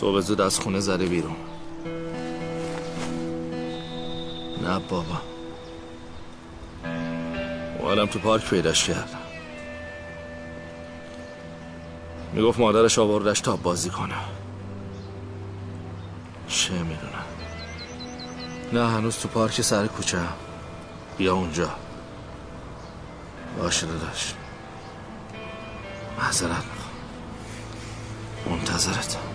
صبح زود از خونه زده بیرون. نه بابا. والم تو پارک پیداش کردم. می‌گفت مادرش آوردش تا بازی کنه. چه می‌دونم. نه هنوز تو پارک سر کوچه بیا اونجا. باشه داداش. می‌خوام. منتظرتم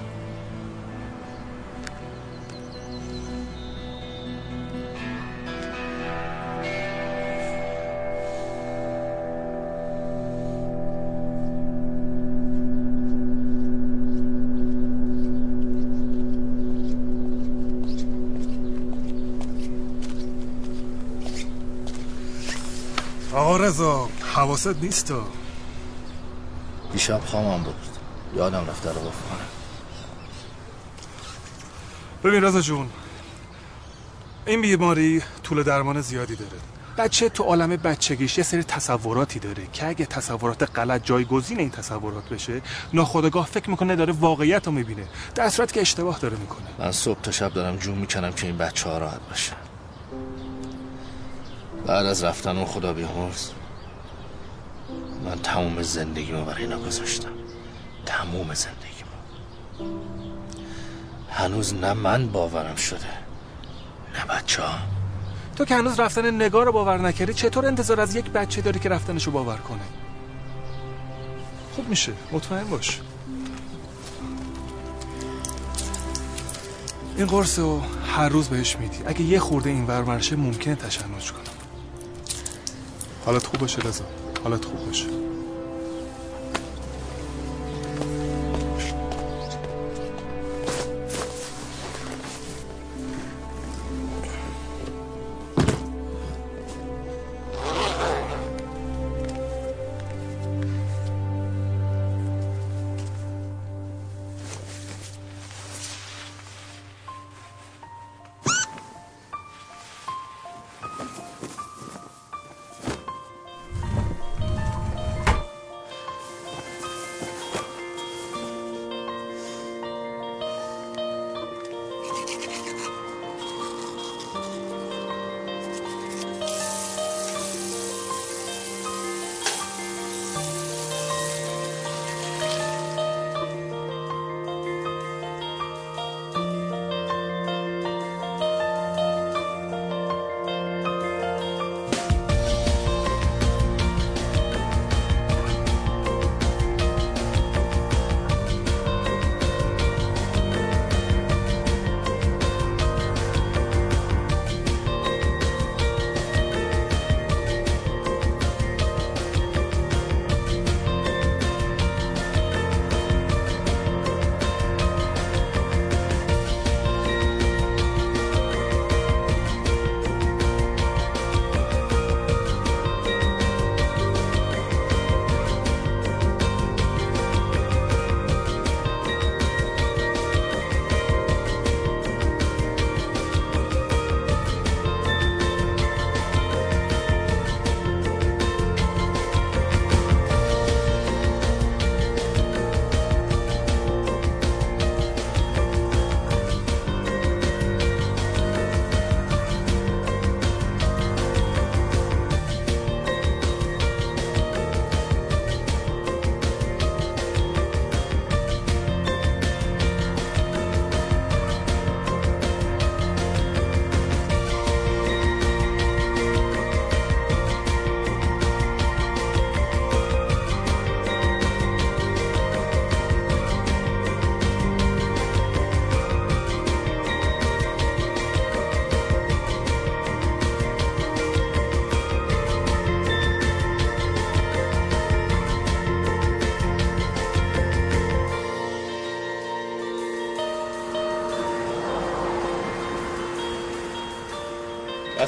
رضا حواست نیست تو. دیشب خوامم بود. یادم رفته رو کنم ببین رضا جون این بیماری طول درمان زیادی داره. بچه تو عالم بچگیش یه سری تصوراتی داره که اگه تصورات غلط جایگزین این تصورات بشه ناخودآگاه فکر می‌کنه داره واقعیت رو می‌بینه. در صورت که اشتباه داره می‌کنه. من صبح تا شب دارم جون می‌کنم که این بچه ها راحت باشن. بعد از رفتن اون خدا بیامرز من تموم زندگیمو برای اینا گذاشتم. تموم زندگیمو. هنوز نه من باورم شده نه بچه ها تو که هنوز رفتن نگاه رو باور نکردی چطور انتظار از یک بچه داری که رفتنشو باور کنه؟ خوب میشه مطمئن باش. این قرص رو هر روز بهش میدی. اگه یه خورده این ور مرشه ممکنه تشنج کنم حالت خوب باشه رضا. حالت خوب باشه.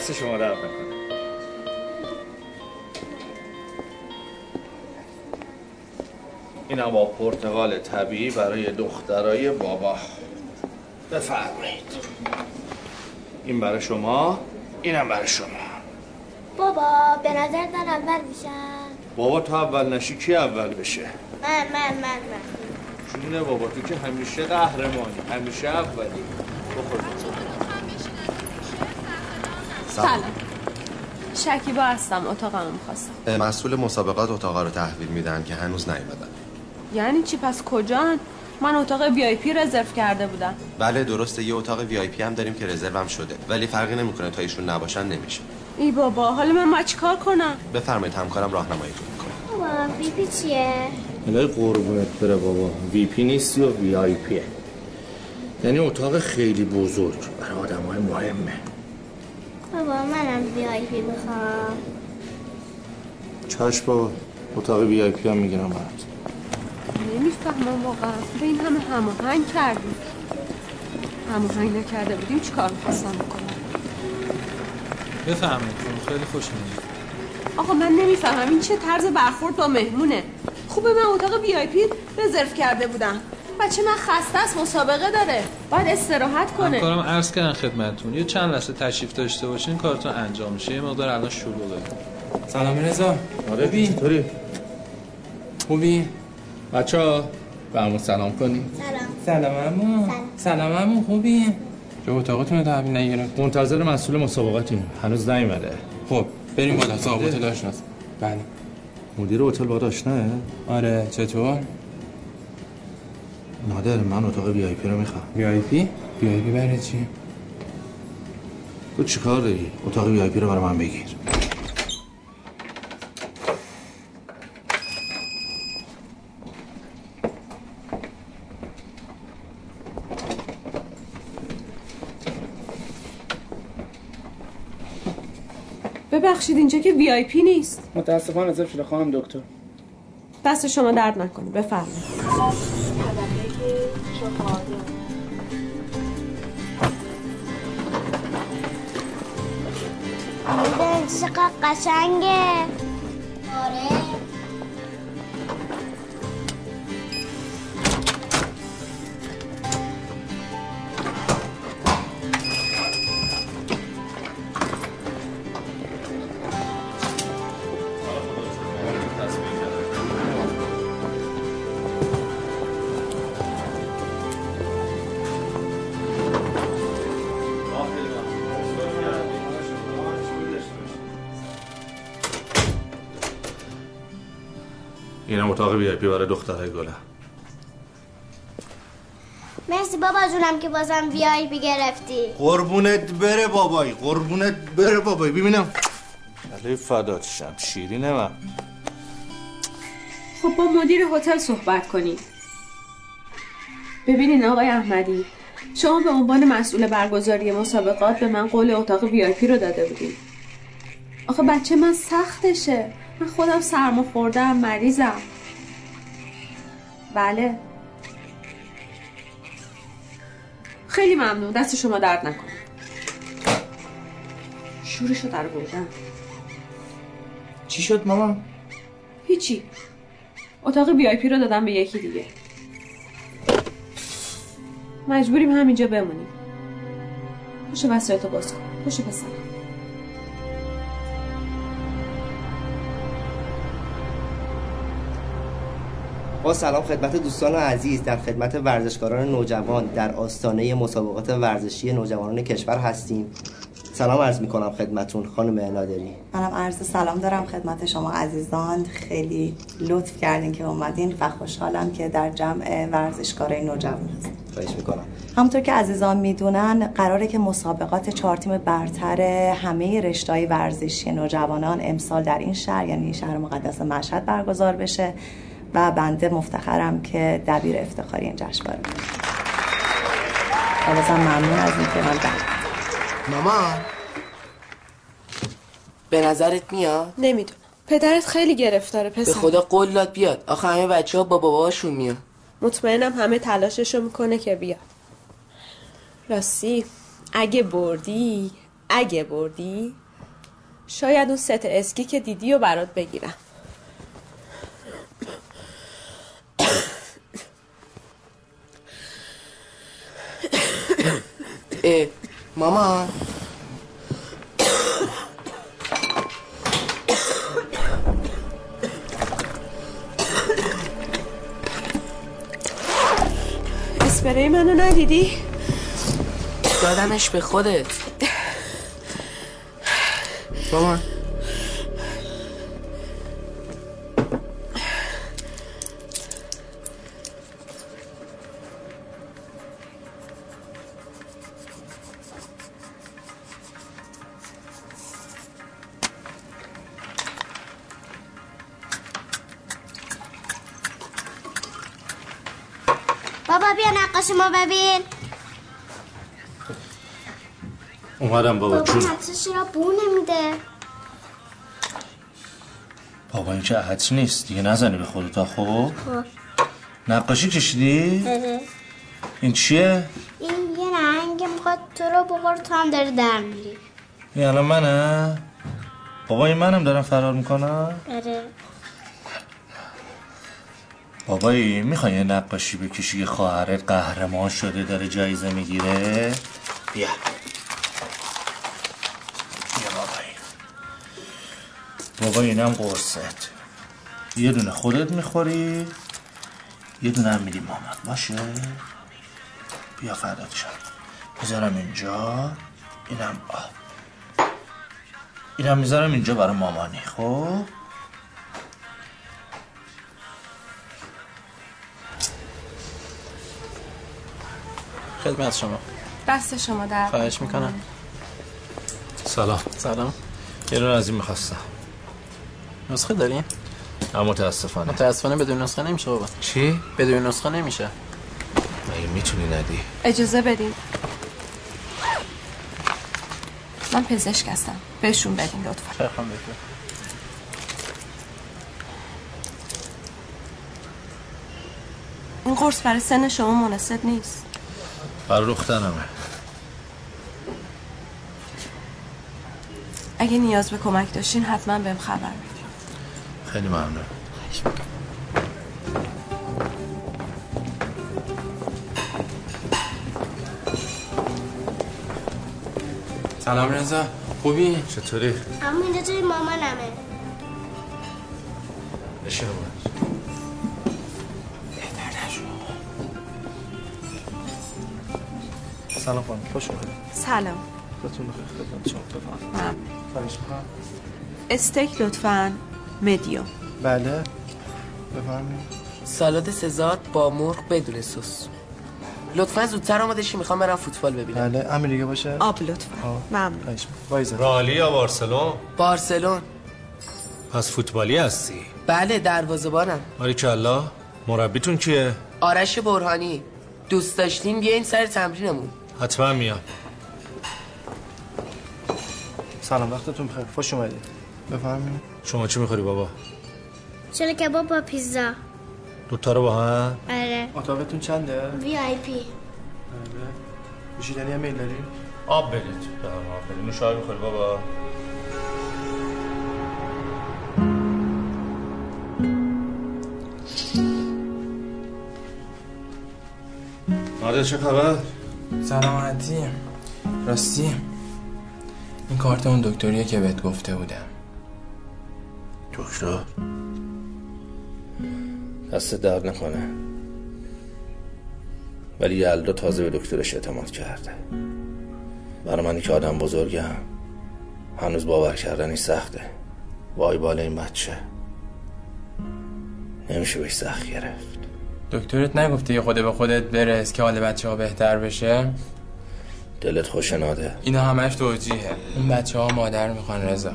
دست شما درد نکنه. اینم با پرتقال طبیعی برای دخترای بابا. بفرمایید. این برای شما اینم برای شما. بابا به نظر من اول میشم؟ بابا تو اول نشی کی اول بشه؟ من من من من. قربونه بابا تو که همیشه قهرمانی همیشه اولی بخور سلام. شکیبا هستم اتاقمو می‌خواستم مسئول مسابقات اتاقا رو تحویل میدن که هنوز نیومدن. یعنی چی؟ پس کجان؟ من اتاق VIP رزرو کرده بودم. بله درسته. یه اتاق VIP هم داریم که رزرو هم شده. ولی فرقی نمی‌کنه تا ایشون نباشن نمیشه. ای بابا حالا من ما چیکار کنم؟ بفرمایید همکارم راهنماییتون می‌کنه بابا VP چیه؟ الهی قربونت بره بابا. VP نیستی و VIP ه یعنی اتاق خیلی بزرگ برای آدم های مهمه. بابا منم VIP می‌خوام. بابا اتاق VIP هم می‌گیرم برات. نمی‌فهمم واقعا. به این همه هماهنگ کردیم هماهنگ نکرده بودیم چیکار می‌خواستم بکنم؟ بفهمید خیلی خوش میاد آقا من نمی‌فهمم. این چه طرز برخورد با مهمونه؟ خوبه من اتاق وی آی پی رزرو کرده بودم. بچه من خسته است مسابقه داره. باید استراحت کنه. همکارم عرض کردن خدمتتون. یه چند لحظه تشریف داشته باشین کارتون انجام میشه. یه مقدار الان شلوغه سلام رضا. آره خوبی؟ چطوری؟ خوبی؟ بچه ها برمون سلام کنی. سلام. سلام عمو. سلام. عمو خوبی؟ چه اتاقتون رو تحویل نگرفت؟ منتظر مسئول مسابقاتیم. هنوز نیومده. خب بریم بالا. صاحب هتل آشناس بله. مدیر هتل با آشناه؟ آره چطور؟ نادر من اتاق وی آی پی رو می‌خوام وی آی پی؟ وی آی پی برای چی؟ تو چیکار داری؟ اتاق VIP رو برای من بگیر. ببخشید اینجا که وی آی پی نیست. متاسفانه رزرو شده خانم دکتر. دست شما درد نکنه بفرمایید. دیدن چقدر قشنگه آره اتاق VIP برای دخترای گله مرسی بابا جونم که بازم VIP گرفتی. قربونت بره بابای قربونت بره بابای. ببینم. علی فدات شم شیرینه من. خب با مدیر هتل صحبت کنید ببینین آقای احمدی شما به عنوان مسئول برگزاری مسابقات به من قول اتاق VIP رو داده بودید آخه بچه من سختشه. من خودم سرما خوردم مریضم. بله. خیلی ممنون. دست شما درد نکنه. شورشو در بردم. چی شد مامان؟ هیچی. اتاق وی آی پی رو دادم به یکی دیگه. مجبوریم همینجا بمونیم. پشت وسایتو باز کن. پشت پسر با سلام خدمت دوستان عزیز در خدمت ورزشکاران نوجوان در آستانه مسابقات ورزشی نوجوانان کشور هستیم. سلام عرض می کنم خدمتون خانم نادری. منم عرض سلام دارم خدمت شما عزیزان. خیلی لطف کردین که اومدین و خوشحالم که در جمع ورزشکارای نوجوان هستم. خواهش می‌کنم. همونطور که عزیزان می‌دونن قراره که مسابقات چهار تیم برتر همه رشته‌های ورزشی نوجوانان امسال در این شهر یعنی شهر مقدس مشهد برگزار بشه. و بنده مفتخرم که دبیر افتخاری این جشنواره بازم ممنون از اینکه من ماما. به نظرت میاد؟ نمی‌دونم. پدرت خیلی گرفتاره به پسر خدا قول داد بیاد. آخه همه بچه ها با باباشون میاد مطمئنم همه تلاششو می‌کنه که بیاد. راستی اگه بردی اگه بردی شاید اون ست اسکی که دیدی و برات بگیرم. اه مامان اسپری منو ندیدی؟ دادمش به خودت. مامان. بابا بیا نقاش ما ببین اومدم بابا بابا جون نقشش را بو نمیده بابا این که حدس نیست دیگه نزنی به خودتا خب. نقاشی کشیدی؟ این چیه؟ این یه نهنگ می‌خواد تو رو بخور تو هم داری در میری این الان منه؟ بابا این منم دارم فرار می‌کنم؟ آره بابایی می‌خوای یه نقاشی بکشی که خواهرت قهرمان شده داره جایزه می‌گیره؟ بیا. بیا بابایی بابا اینم قرصت. یه دونه خودت می‌خوری یه دونه هم میدی مامان باشه؟ بیا فردات شد می‌ذارم اینجا. اینم آه. اینم می‌ذارم اینجا برای مامانی خب؟ خدمت شما. دست شما در خواهش می‌کنم. سلام. سلام. یه دونه از این می‌خواستم. نسخه دارین؟ نه متاسفانه. متاسفانه بدون نسخه نمیشه بابا. چی؟ بدون نسخه نمیشه. مگه می‌تونی ندی؟ اجازه بدین. من پزشک هستم. بهشون بدین لطفا. خیلی این قرص برای سن شما مناسب نیست. برای دخترمه اگه نیاز به کمک داشتین حتما بهم خبر بدین. خیلی ممنون. سلام رضا. خوبی؟ چطوری؟ اما اینجا جای مامانمه. نشین سلام خانم. خوش اومدید. سلام. خودتون بخیر. خدمت شما. بفرمایید. خواهش می‌کنم. استیک لطفا. مدیوم بله. بفرمایید. سالاد سزاد با مرغ بدون سس. لطفا زودتر آماده شی می‌خوام برم فوتبال ببینم. بله. امیر دیگه باشه؟ آب لطفا. ممنون. رالی یا بارسلون؟ بارسلون. پس فوتبالی هستی؟ بله دروازه‌بانم. کلا مربیتون کیه؟ آرش برهانی. دوست داشتین بیاین سر تمرینمون. حتما میام سلام وقتتون بخیر خوش اومدید بفرمایید شما چی می‌خوری بابا؟ چرا کباب با پیزا دوتا رو با هم؟ آره اتاقتون چنده؟ وی آی پی بله نوشیدنی هم میل داریم؟ آب بدید به هم آب بدید نوشابه می‌خوری بابا؟ نادر چه خبر؟ سلامتی. راستی. این کارت اون دکتریه که بهت گفته بودم. دکتر؟ دست درد نکنه. ولی یلدا تازه به دکترش اعتماد کرده. برای منی که آدم بزرگم هنوز باور کردنی سخته. وای بال این بچه. نمیشه بهش سخت گرفت. دکترت نگفته یه خود به خودت برس که حال بچه ها بهتر بشه؟ دلت خوش ناده اینا همش توجیهه. اون بچه ها مادر می‌خوان رضا.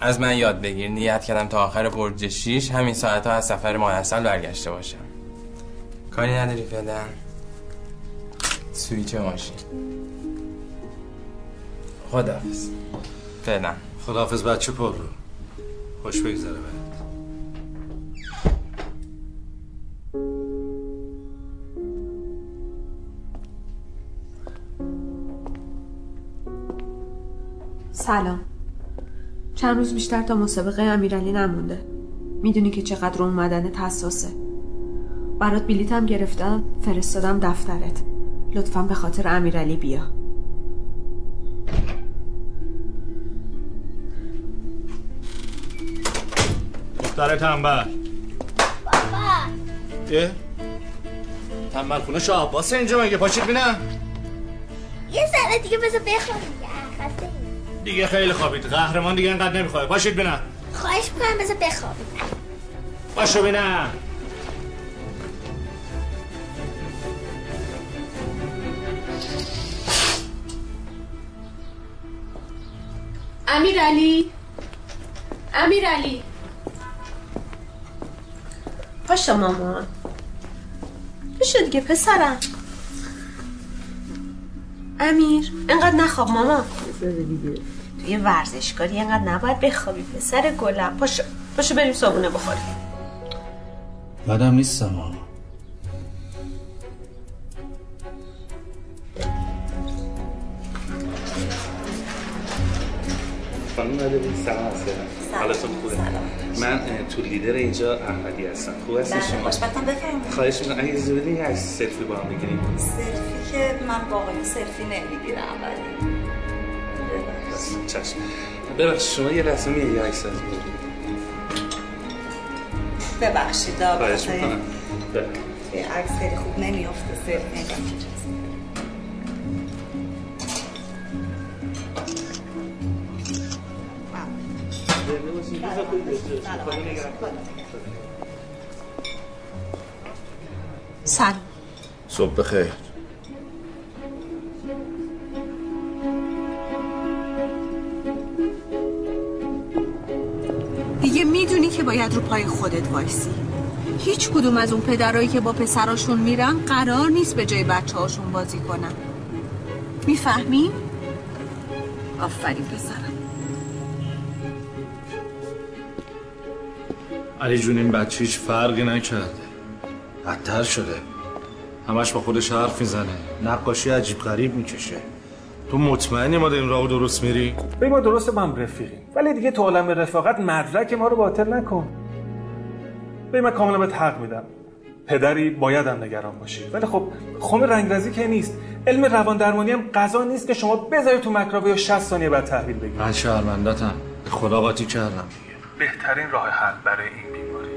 از من یاد بگیر. نیت کردم تا آخر برج شیش. همین ساعت ها از سفر ماهستان برگشته باشم. کاری نداری فعلا؟ سویچ ماشین. خداحافظ. فعلا. خداحافظ بچه پر رو. خوش بگذره سلام. چند روز بیشتر تا مسابقه امیرعلی نمونده. می‌دونی که چقدر اومدنت حساسه. برات بلیتم گرفتم فرستادم دفترت. لطفا به خاطر امیرعلی بیا. دختر تنبل. بابا. اه؟ تنبل خونه شاه عباس اینجا مگه پاشید بینم؟ یه سر دیگه بذار بخوابیم خسته. دیگه خیلی خوابید. قهرمان دیگه انقدر نمی‌خواد پاشید بینم خواهش می‌کنم بذار بخوابیم. باشو بینم امیر علی؟ امیر علی؟ پاشا مامان. پاشا دیگه پسرم. امیر انقدر نخواب ماما توی ورزشکاری انقدر نباید بخوابی پسر گلم. پاشا پاشا بریم صابونه بخوریم. بدم نیستم ها خانم نداری سلام علیکم حالتون خوبه؟ من تو لیدر اینجا احمدی هستم. خوب هستی شما؟ خوشبختم بفرمایید. خواهش می‌کنم. اگه اجازه بدین یه سلفی با هم بگیریم. سلفی که من واقعا سلفی نمی‌گیرم ولی چشم. ببخشید شما یه لحظه میای یه عکس از بگیرید؟ ببخشید خواهش می‌کنم. یه عکس خیلی خوب نمیافته نمی‌گیرم سلام صبح بخیر. دیگه می‌دونی که باید رو پای خودت وایسی؟ هیچ کدوم از اون پدرایی که با پسراشون میرن قرار نیست به جای بچه هاشون بازی کنن. می‌فهمی؟ آفرین پسرم. علی جون این بچه هیچ فرقی نکرده. بدتر شده. همش با خودش حرف می‌زنه. نقاشی عجیب غریب می‌کشه. تو مطمئنی ما داریم راه درست میری؟ ما با هم رفیقیم. ولی دیگه تو عالم رفاقت مدرک ما رو باطل نکن. ببین من کاملا بهت حق میدم. پدری باید هم نگران باشی. ولی خب خم رنگرزی که نیست. علم روان درمانی هم قضا نیست که شما بذاری تو مکروه یا 60 ثانیه بعد تحویل بگیری. من شهرمندتم به خدا قاطی کردم. بهترین راه حل برای این بیماری.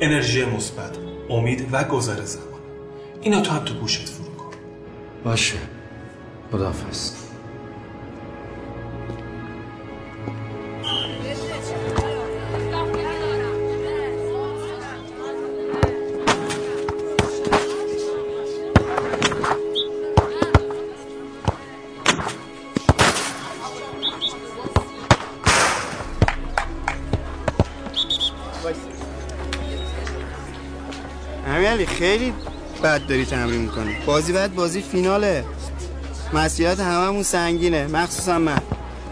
انرژی مثبت امید و گذر زمان. اینا تو هم تو گوشت فرو کن. باشه. خداحافظ. خیلی بد داری تمرین می‌کنی. بازی بعد بازی فیناله. مسئولیت هممون سنگینه. مخصوصا من.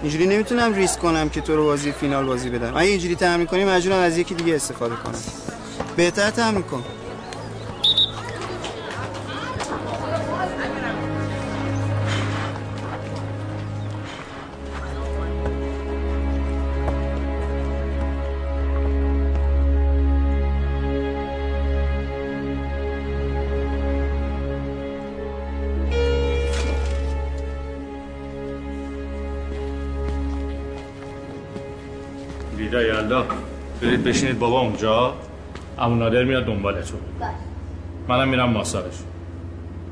اینجوری نمی‌تونم ریسک کنم که تو رو بازی فینال بازی بدم. اگه اینجوری تمرین کنی مجبورم از یکی دیگه استفاده کنم. بهتر تمرین کن. بشینید بابا اونجا. امون نادر میاد دنبالتون منم میرم ماساژ.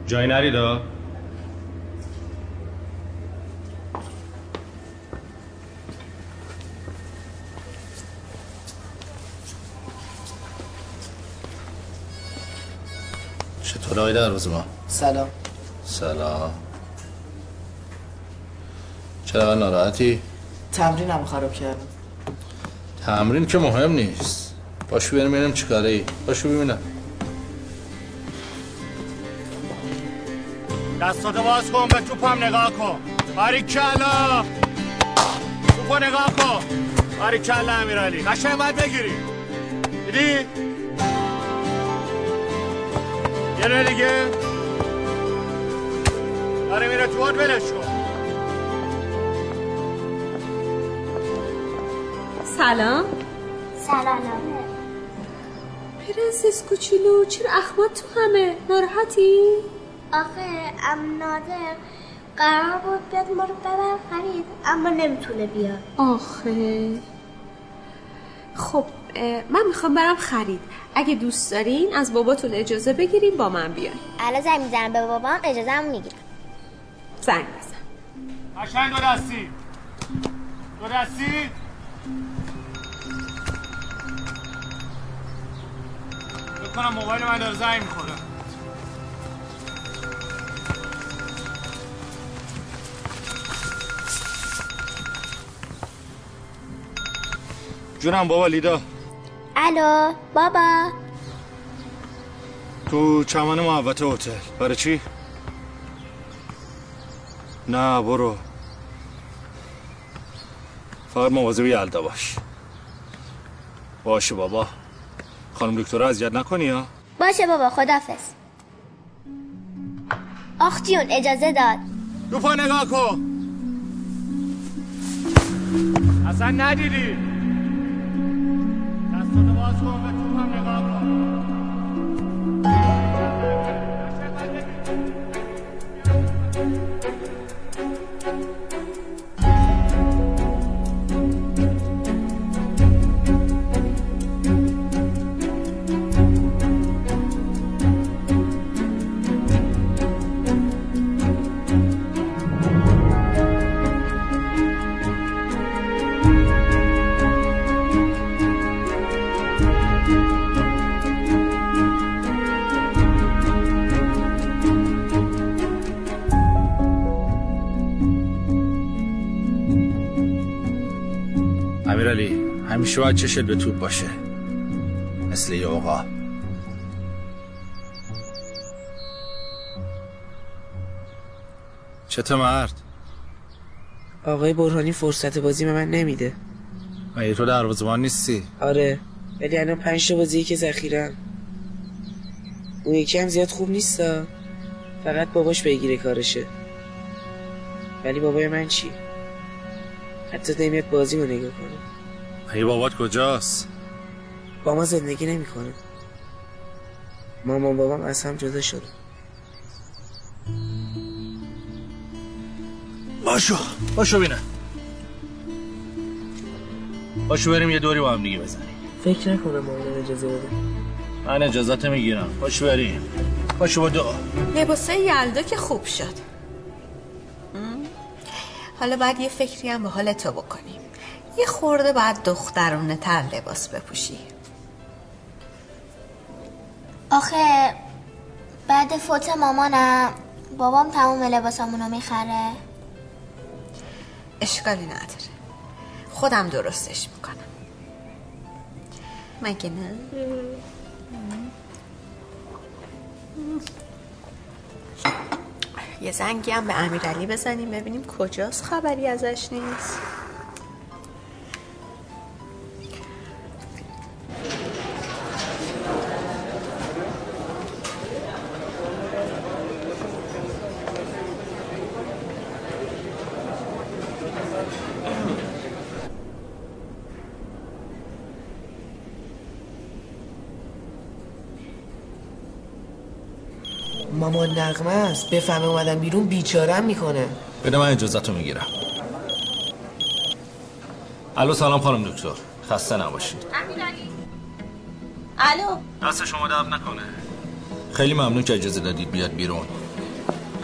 جایی نریدا چطور آقای در روز ما؟ سلام. سلام. چرا ناراحتی؟ تمرینم خراب کردم. تمرین که مهم نیست. باشو بریم چی کاره ای. باشو ببینم. دستاتو باز کن به توپم نگاه کن. باری کلا توپو نگاه کن. باری کلا امیرالی. قشنگ باید بگیری. دیدی؟ یه رو دیگه. داره میره تو بود ولش کن. سلام. سلام. پرنسس کوچولو چرا اخمات تو همه؟ ناراحتی؟ آخه ام نادر قرار بود بیاد ما رو ببر خرید اما نمی‌تونه بیاد. آخه. خب من می‌خوام برم خرید. اگه دوست دارین از باباتون اجازه بگیریم با من بیاین. الان زنگ می‌زنم به بابام اجازه هم می‌گیرم. زنگ بزن. قشنگ دو دستی. دو دستی. بکنم موبایل من داره زنگ می‌خوره. جونم بابا لیدا. الو بابا. تو چمن محوت هتل. برای چی؟ نه برو. فقط مواظب یلدا باش. باشه بابا. خانم دکتر اذیت نکنی ها باشه بابا خدافز آخ جون اجازه داد. رو پا نگاه کن. اصلا ندیدی؟ دستاتو باز کن به توپم نگاه کن. همیشه باید چشت به توپ باشه. مثل یه آقا چته مرد؟ آقای برهانی فرصت بازی به من نمیده. مگه تو دروازه‌بان نیستی. آره ولی الان پنج تا بازی که ذخیرم اون یکی هم زیاد خوب نیستا. فقط باباش بگیره کارشه. ولی بابای من چی؟ حتی نمیاد بازی رو نگاه کنه. ای بابات کجاست؟ با ما زندگی نمی‌کنه. مامان بابام از هم جدا شده. باشو. باشو بینه. باشو بریم یه دوری با هم دیگه بزنیم. فکر نکنم مامان اجازه بده. من اجازت می‌گیرم. باشو بریم. باشو با دو لباسه یلدا که خوب شد؟ حالا باید یه فکری هم به حال تو بکنیم یه خورده باید دخترونه تر لباس بپوشی. آخه بعد فوت مامانم بابام تموم لباسامونو می‌خره. اشکالی نداره. خودم درستش می‌کنم. مگه نه؟ یه زنگی هم به امیرعلی بزنیم ببینیم کجاست خبری ازش نیست. مامان نقمه است بفهمه اومدم بیرون بیچارم می‌کنه. بده من اجازت رو می‌گیرم. الو سلام خانم دکتر. خسته نباشید. الو. دست شما درد نکنه. خیلی ممنون که اجازه دادید بیاد بیرون.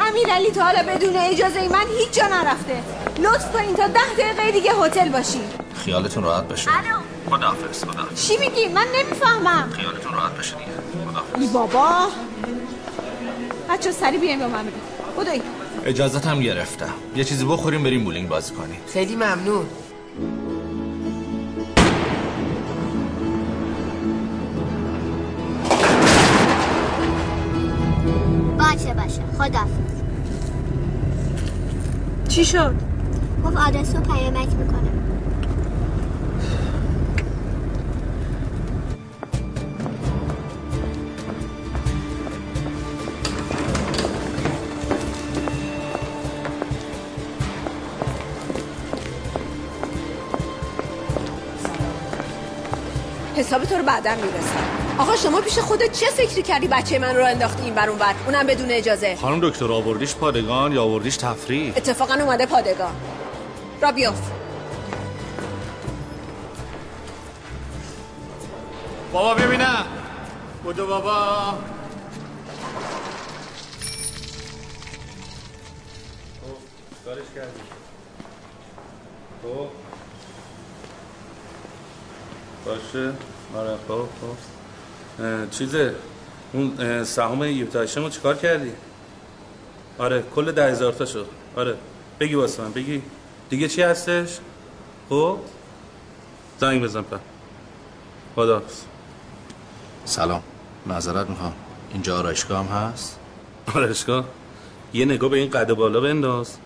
امیرعلی تا حالا بدون اجازه من هیچ جا نرفته. لطف کنین تا ده دقیقه دیگه هتل باشین. خیالتون راحت بشه. الو. خداحافظ خدا چی میگی؟ من نمی‌فهمم. خیالتون راحت بشه دیگه. خداحافظ. ای بابا. بچه سری بیایم با من خدایی. اجازت هم گرفتم یه چیزی بخوریم بریم بولینگ بازی کنیم. خیلی ممنون. باشه باشه. خدافز چی شد؟ گفت آدرس رو پیامک می‌کنه حساب تو رو بعدا می‌رسم آقا شما پیش خودت چه فکری کردی بچه من رو انداختی این بر اون بر اونم بدون اجازه. خانم دکتر آوردیش پادگان یا آوردیش تفریح؟ اتفاقا اومده پادگان. را بیافت. بابا ببینم بودو بابا. کارش کردی؟ خب. باشه. آره خب خب. چیزه اون سهام یوتاشم رو چیکار کردی؟ آره کل ده هزار تا شد. آره بگی واسه من بگی. دیگه چی هستش؟ خب؟ زنگ بزن پر خدا سلام. معذرت می‌خوام. اینجا آرایشگاه هم هست؟ آرایشگاه؟ یه نگاه به این قد بالا بنداز.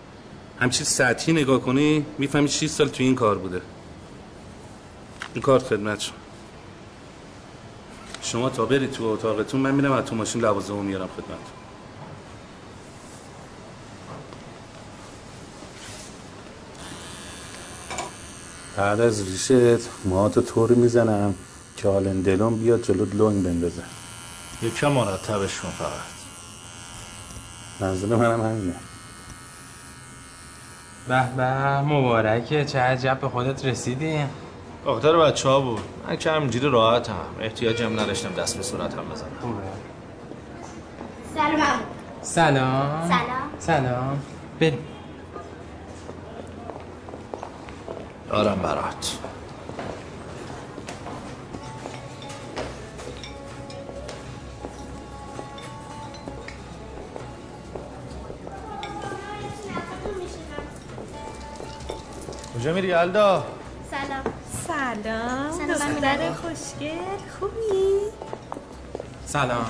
همچین سطحی نگاه کنی می‌فهمی 6 سال تو این کار بوده. این کار خدمت شما. شما تا برید تو اتاقتون من میرم از تو ماشین لوازمو میارم خدمت بعد از ریشت موهاتو طوری می‌زنم که آلن دلون بیاد جلو لنگ بندازه. یکم مرتبش کن فقط. منظور منم همینه. به به مبارکه چه عجب به خودت رسیدی. دختر بچه ها بود. من که همینجوری راحت هم احتیاجم نداشتم دست به صورت هم بزنم. سلام. سلام. سلام. سلام. بریم دارم برات. کجا میری الدا؟ سلام سلام سلام، دختر سلام. خوشگل خوبی؟ سلام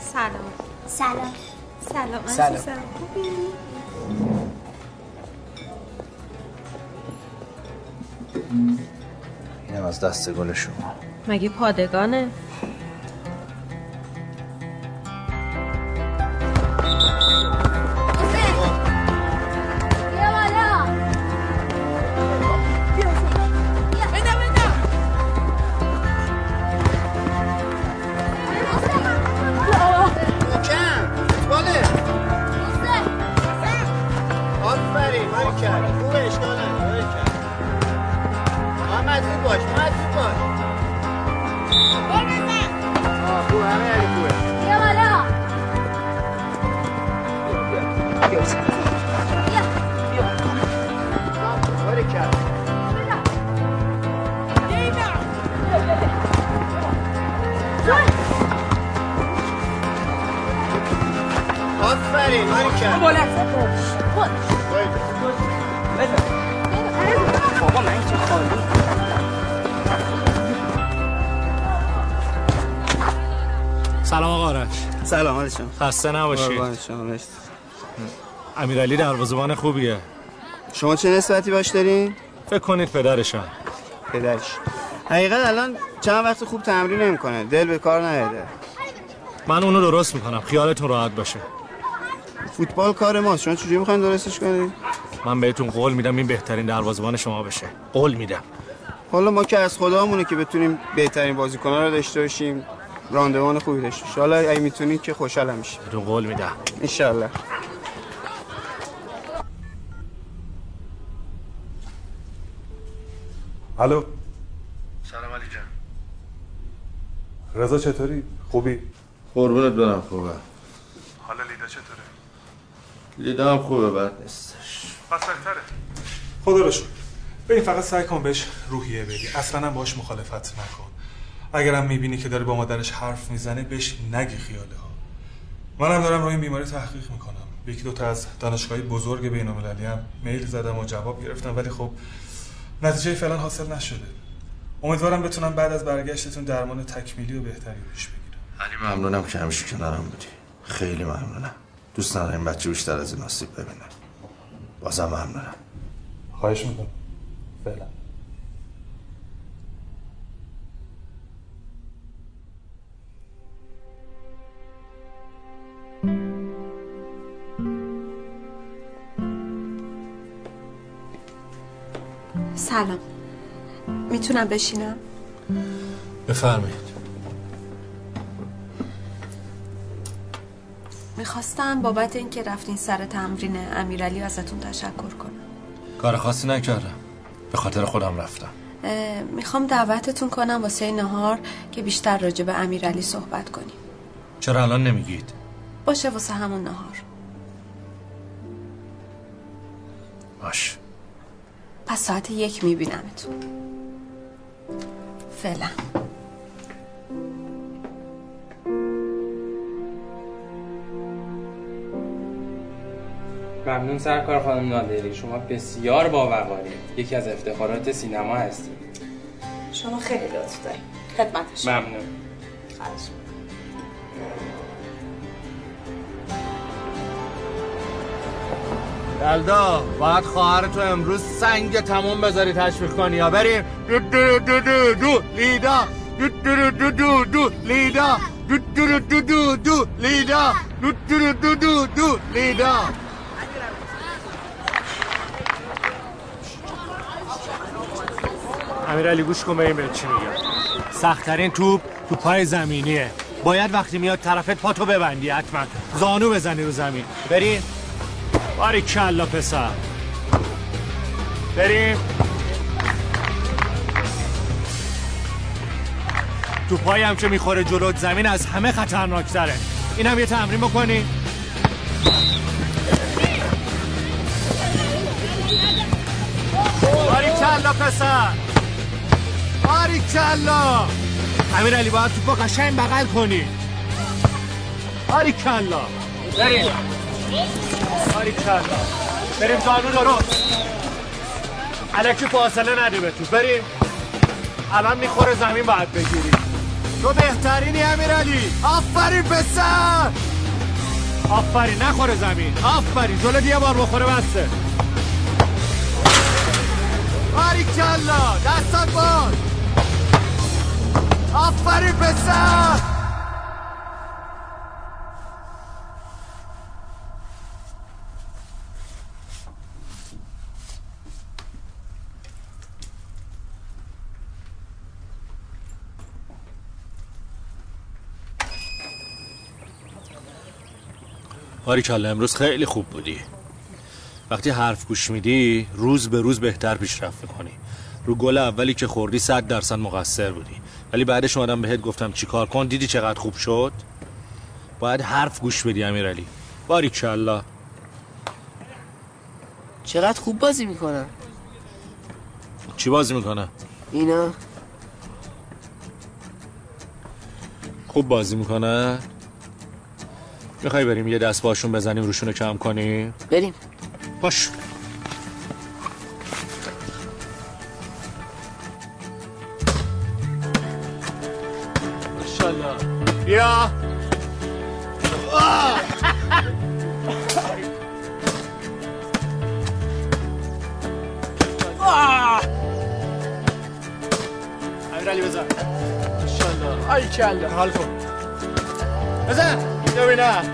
سلام سلام سلام سلام. خوبی؟ اینم از دست گل شما مگه پادگانه؟ خسته نباشید. مرسی. امیرعلی دروازه‌بان خوبیه. شما چه نسبتی باش دارین؟ فکر کنید پدرشم. پدرش. حقیقت الان چند وقت خوب تمرین نمی‌کنه. دل به کار نیاده من اونو درست می‌کنم. خیالتون راحت باشه. فوتبال کار ماست. شما چجوری می‌خواین درستش کنید من بهتون قول میدم این بهترین دروازه‌بان شما بشه. قول میدم. حالا ما که از خدامونه که بتونیم بهترین بازیکن‌ها رو داشته باشیم. راندوان خوبی باشیم حالا اگه می‌تونید که خوشحالم میشیم بهتون قول میدم. ان الو. سلام علی جان. رضا چطوری؟ خوبی؟ قربونت برم خوبه. حالا لیدا چطوره؟ لیدا هم خوبه بد نیستش پس بهتره. خدا رو شکر. ببین فقط سعی کن بهش روحیه بدی. اصلا هم باش مخالفت نکن. اگرم می‌بینی که داره با مادرش حرف می‌زنه بهش نگی خیاله ها منم دارم روی این بیماری تحقیق می‌کنم. به یکی دوتا از دانشگاه بزرگ بین هم میل زدم و جواب گرفتم ولی خب نتیجه فعلا حاصل نشده. امیدوارم بتونم بعد از برگشتتون درمان تکمیلی و بهتری پیش بگیرم. علی ممنونم که همیشه کنارم بودی. خیلی ممنونم. دوست ندارم این بچه بیشتر از این آسیب ببینه. بازم ممنونم. خواهش می‌کنم. فعلا. سلام می‌تونم بشینم؟ بفرمایید. می‌خواستم بابت اینکه رفتین سر تمرین امیرعلی ازتون تشکر کنم. کار خاصی نکردم. به خاطر خودم رفتم. می‌خوام دعوتتون کنم واسه نهار که بیشتر راجع به امیرعلی صحبت کنیم. چرا الان نمیگید؟ باشه واسه همون نهار. ساعت یک میبینمتون. فعلا. ممنون سرکار خانم نادری. شما بسیار باوقارید. یکی از افتخارات سینما هستید. شما خیلی لطف دارید. خدمتش ممنون. خواهش یلدا باید خواهر تو امروز سنگ تموم بذاری تشویق کنی یا بریم دو دو دو دو دو لیدا دو دو دو دو دو لیدا دو دو دو دو دو لیدا دو دو دو دو دو لیدا امیرعلی گوش کن بریم چی میگم سختترین توپ تو پای زمینیه باید وقتی میاد طرفت پاتو ببندی حتما زانو بزنی رو زمین بریم باری کلا پسر. بریم. تو پایی هم که می‌خوره جلوت زمین از همه خطرناکتره. این هم یه تمرین بکنی. باری کلا پسر. باری کلا. امیر علی باید تو پا قشنگ بغل کنی. باری کلا. بریم. باری کلا. بریم زانو درست علکی فاصله نده به تو. بریم. الان می‌خوره زمین باید بگیری تو بهترینی امیر علی آفرین پسر. آفرین نخوره زمین. آفرین جلو یه بار بخوره بسته باری کلا دستات باز آفرین پسر. باری کلا امروز خیلی خوب بودی. وقتی حرف گوش میدی روز به روز بهتر پیشرفت می‌کنی. رو گل اولی که خوردی صد درصد مقصر بودی. ولی بعدش اومدم بهت گفتم چیکار کن دیدی چقدر خوب شد؟ باید حرف گوش بدی امیرعلی. باری کلا چقدر خوب بازی می‌کنن چی بازی می‌کنه؟ اینا. خوب بازی می‌کنه؟ می‌خوای بریم یه دست باشون بزنیم روشونو کم کنیم بریم باش ماشاءالله بیا! امیرعلی بزن ماشاءالله ای کلا حال کن بزن ببینم.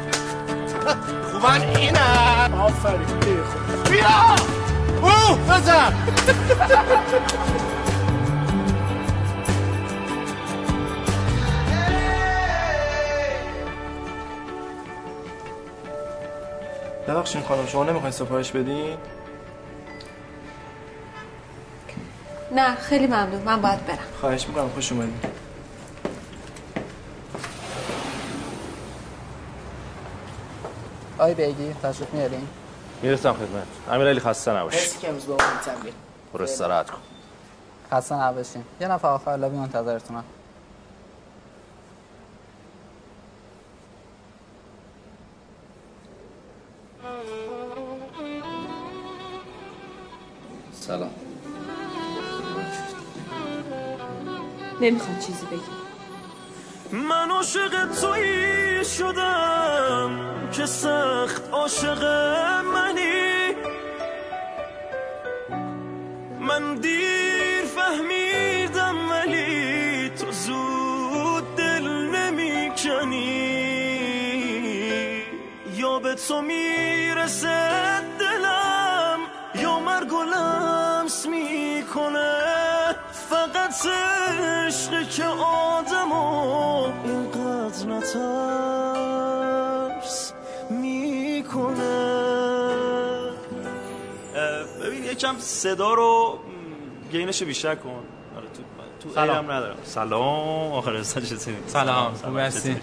خوبن اینم. آفرین بیا. اوه بزن. ببخشید خانم شما نمی‌خواین سفارش بدین؟ نه خیلی ممنون. من باید برم. خواهش می‌کنم خوش اومدین. آی بیگی تشریف میارین؟ می‌رسم خدمت. امیرعلی خسته نباشی مرسی که امروز با ما تمرین برو استراحت کن. خسته نباشین. یه نفر آخر لابی منتظرتونم. سلام. نمی‌خوام چیزی بگی من عاشق تویی شدم. که سخت عاشق منی. من دیر فهمیدم ولی تو زود دل نمی کنی یا به تو می‌رسه دلم یا مرگ و لمس می‌کنه. فقط عشقی که آدمو اینقدر نترس یکم صدا رو گینش بیشتر کن. آره تو تو سلام. ندارم. سلام. آخر چطوری سلام، خوب هستی؟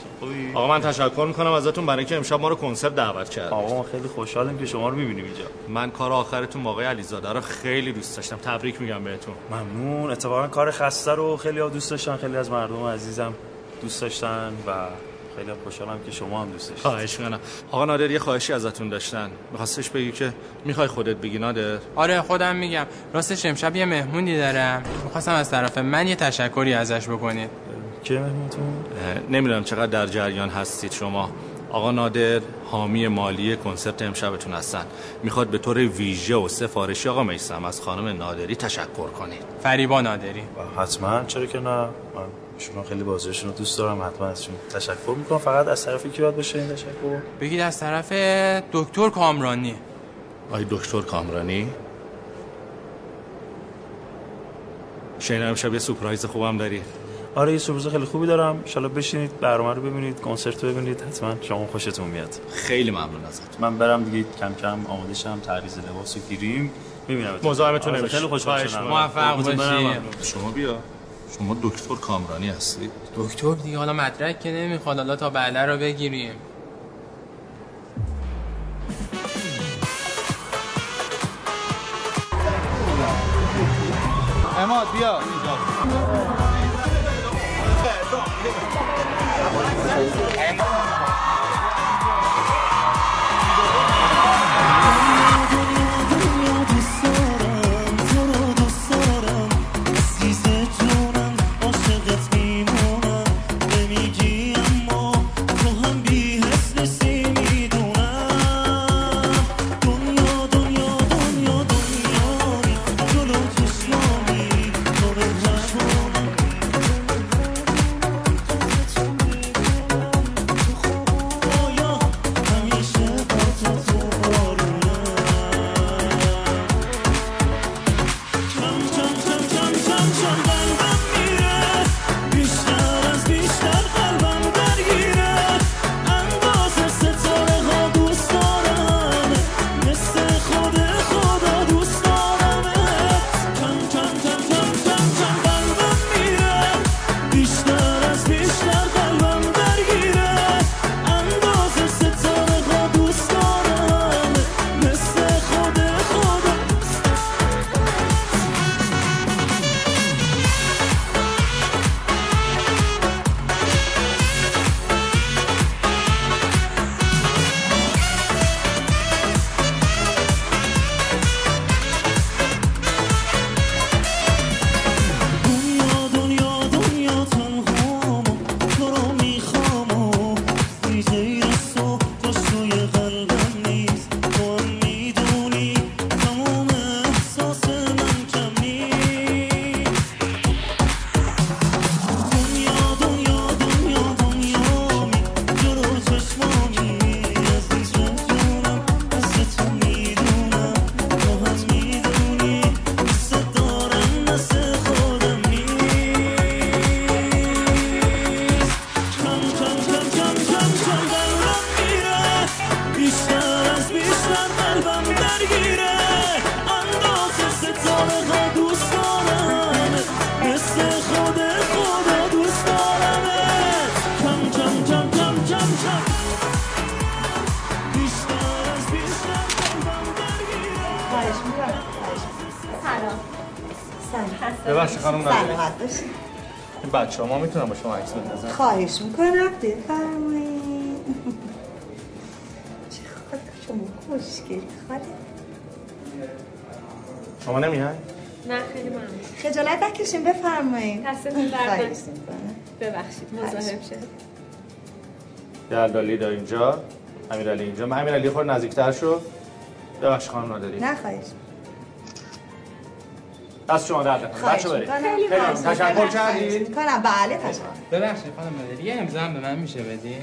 آقا من تشکر می‌کنم ازتون. برای اینکه امشب ما رو کنسرت دعوت کرد آقا ما خیلی خوشحالیم که شما رو می‌بینیم اینجا. من کار آخرتون با آقای علیزاده رو خیلی دوست داشتم. تبریک میگم بهتون. ممنون. اتفاقا کار خسته رو خیلی ها دوست داشتن. خیلی از مردم عزیزم دوست داشتن و خیلی هم خوشحالم که شما هم دوست داشتین خواهش می‌کنم. آقا نادر یه خواهشی ازتون داشتن. میخواستش بگی که می‌خوای خودت بگی نادر؟ آره خودم میگم. راستش امشب یه مهمونی دارم. می‌خواستم از طرف من یه تشکری ازش بکنید. که مهمونتون؟ نمی‌دونم چقدر در جریان هستید شما. آقا نادر حامی مالی کنسرت امشبتون هستن. می‌خواد به طور ویژه و سفارشی آقا میسم از خانم نادری تشکر کنید. فریبا نادری. حتما؟ چرا که نه؟ من شما خیلی بازیشون رو دوست دارم حتما ازشون تشکر می‌کنم. فقط از طرفی کی باید باشه این تشکر؟ بگید از طرف دکتر کامرانی. آقای دکتر کامرانی؟ شنیدم امشب یه سورپرایز خوبم داری. آره یه سورپرایز خیلی خوبی دارم. ان بشینید برنامه رو ببینید کنسرت رو ببینید حتما شما خوشتون میاد. خیلی ممنون ازت من برم دیگه کم کم آماده شم تعویض لباس رو گیریم. می‌بینم مزاحمتون آره، نمیشه خیلی خوشحال خواهش شدم. موفق قربونتون برم. باشی. ممنون. شما بیا. شما دکتر کامرانی هستی دکتر دیگه حالا مدرک که نمی‌خواد حالا تا بعدا رو بگیریم. اماد بیا. بیشتر ببخشید خانم نادری. سلامت باشید. این بچه ما می‌تونم با شما عکس بندازم؟ خواهش می‌کنم بفرمایید. چه خدا شما خوشگلی خاله. شما نمیای؟ نه خیلی ممنون. خجالت نکشین بفرمایید. دستتون. می‌کنم. ببخشید مزاحم شد دلالی دار اینجا امیرعلی اینجا. من امیرعلی خود نزدیکتر شو. ببخشید خانم نادری نه خواهش دست شما درد نکنه. بچه برید. تشکر. کردید می‌کنم. بله تشکر. ببخشید خانم مدری یه امضا هم به من میشه بدی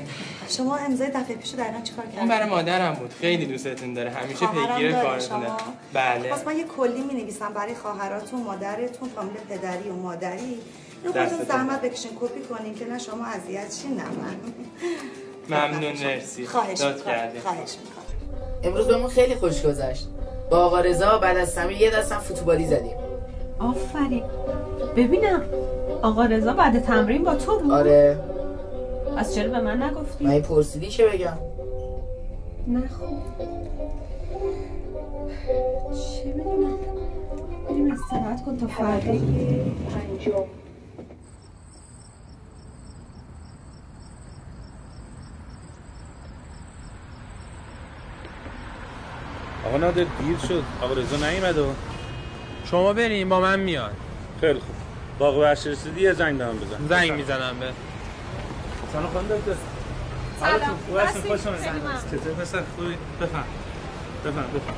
شما امضای دفعه پیشو دقیقا چیکار کردید اون برای مادرم بود. خیلی دوستتون داره. همیشه پیگیر کارتونه؟ بله. پس من یه کلی می نویسم برای خواهراتون مادرتون فامیل پدری و مادری. اینو خودتون زحمت بکشین کپی کنین که نه شما اذیت شین نه من. ممنون مرسی. خواهش داد می‌کنم. کردی خواهش می‌کنم. امروز بهمون خیلی خوش گذشت. با آقا رضا بعد از سمیر یه دستم فوتبالی زدیم. آفرین. ببینم آقا رضا بعد تمرین با تو بود؟ آره. از چرا به من نگفتی؟ من پرسیدی چه بگم؟ نه خوب چه بدونم بریم استراحت کن تا فردا. پنجم آقا نادر دیر شد. آقا رضا نیومد و شما بریم با من میاد خیلی خوب. باقی ورش رسیدی یه زنگ دارم بزن. زنگ می‌زنم به. سلام خانم دکتر. سلام. حالتون خوب هستین؟ هستیم. خوش ممنون. چطور پسر خوبی؟ بفهم بفهم بفهم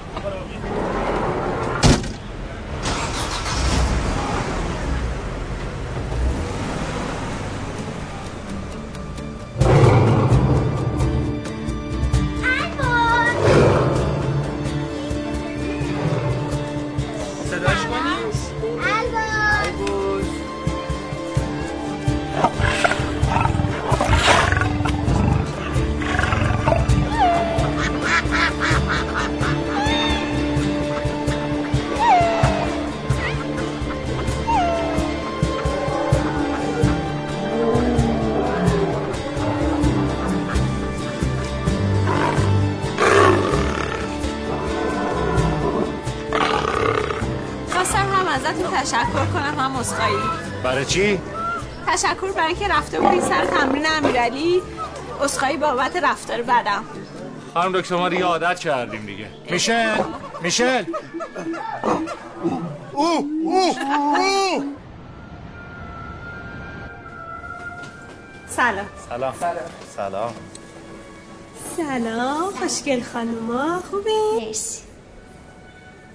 اسخایی برای چی؟ تشکر برای اینکه رفته بودین سر تمرین امیرعلی. اسخایی بابت رفتار بدم. خانم دکتر ما دیگه عادت کردیم دیگه. میشل میشل. او او او. سلام. سلام. سلام. سلام. خوشگل خانوما خوبی؟ مرسی.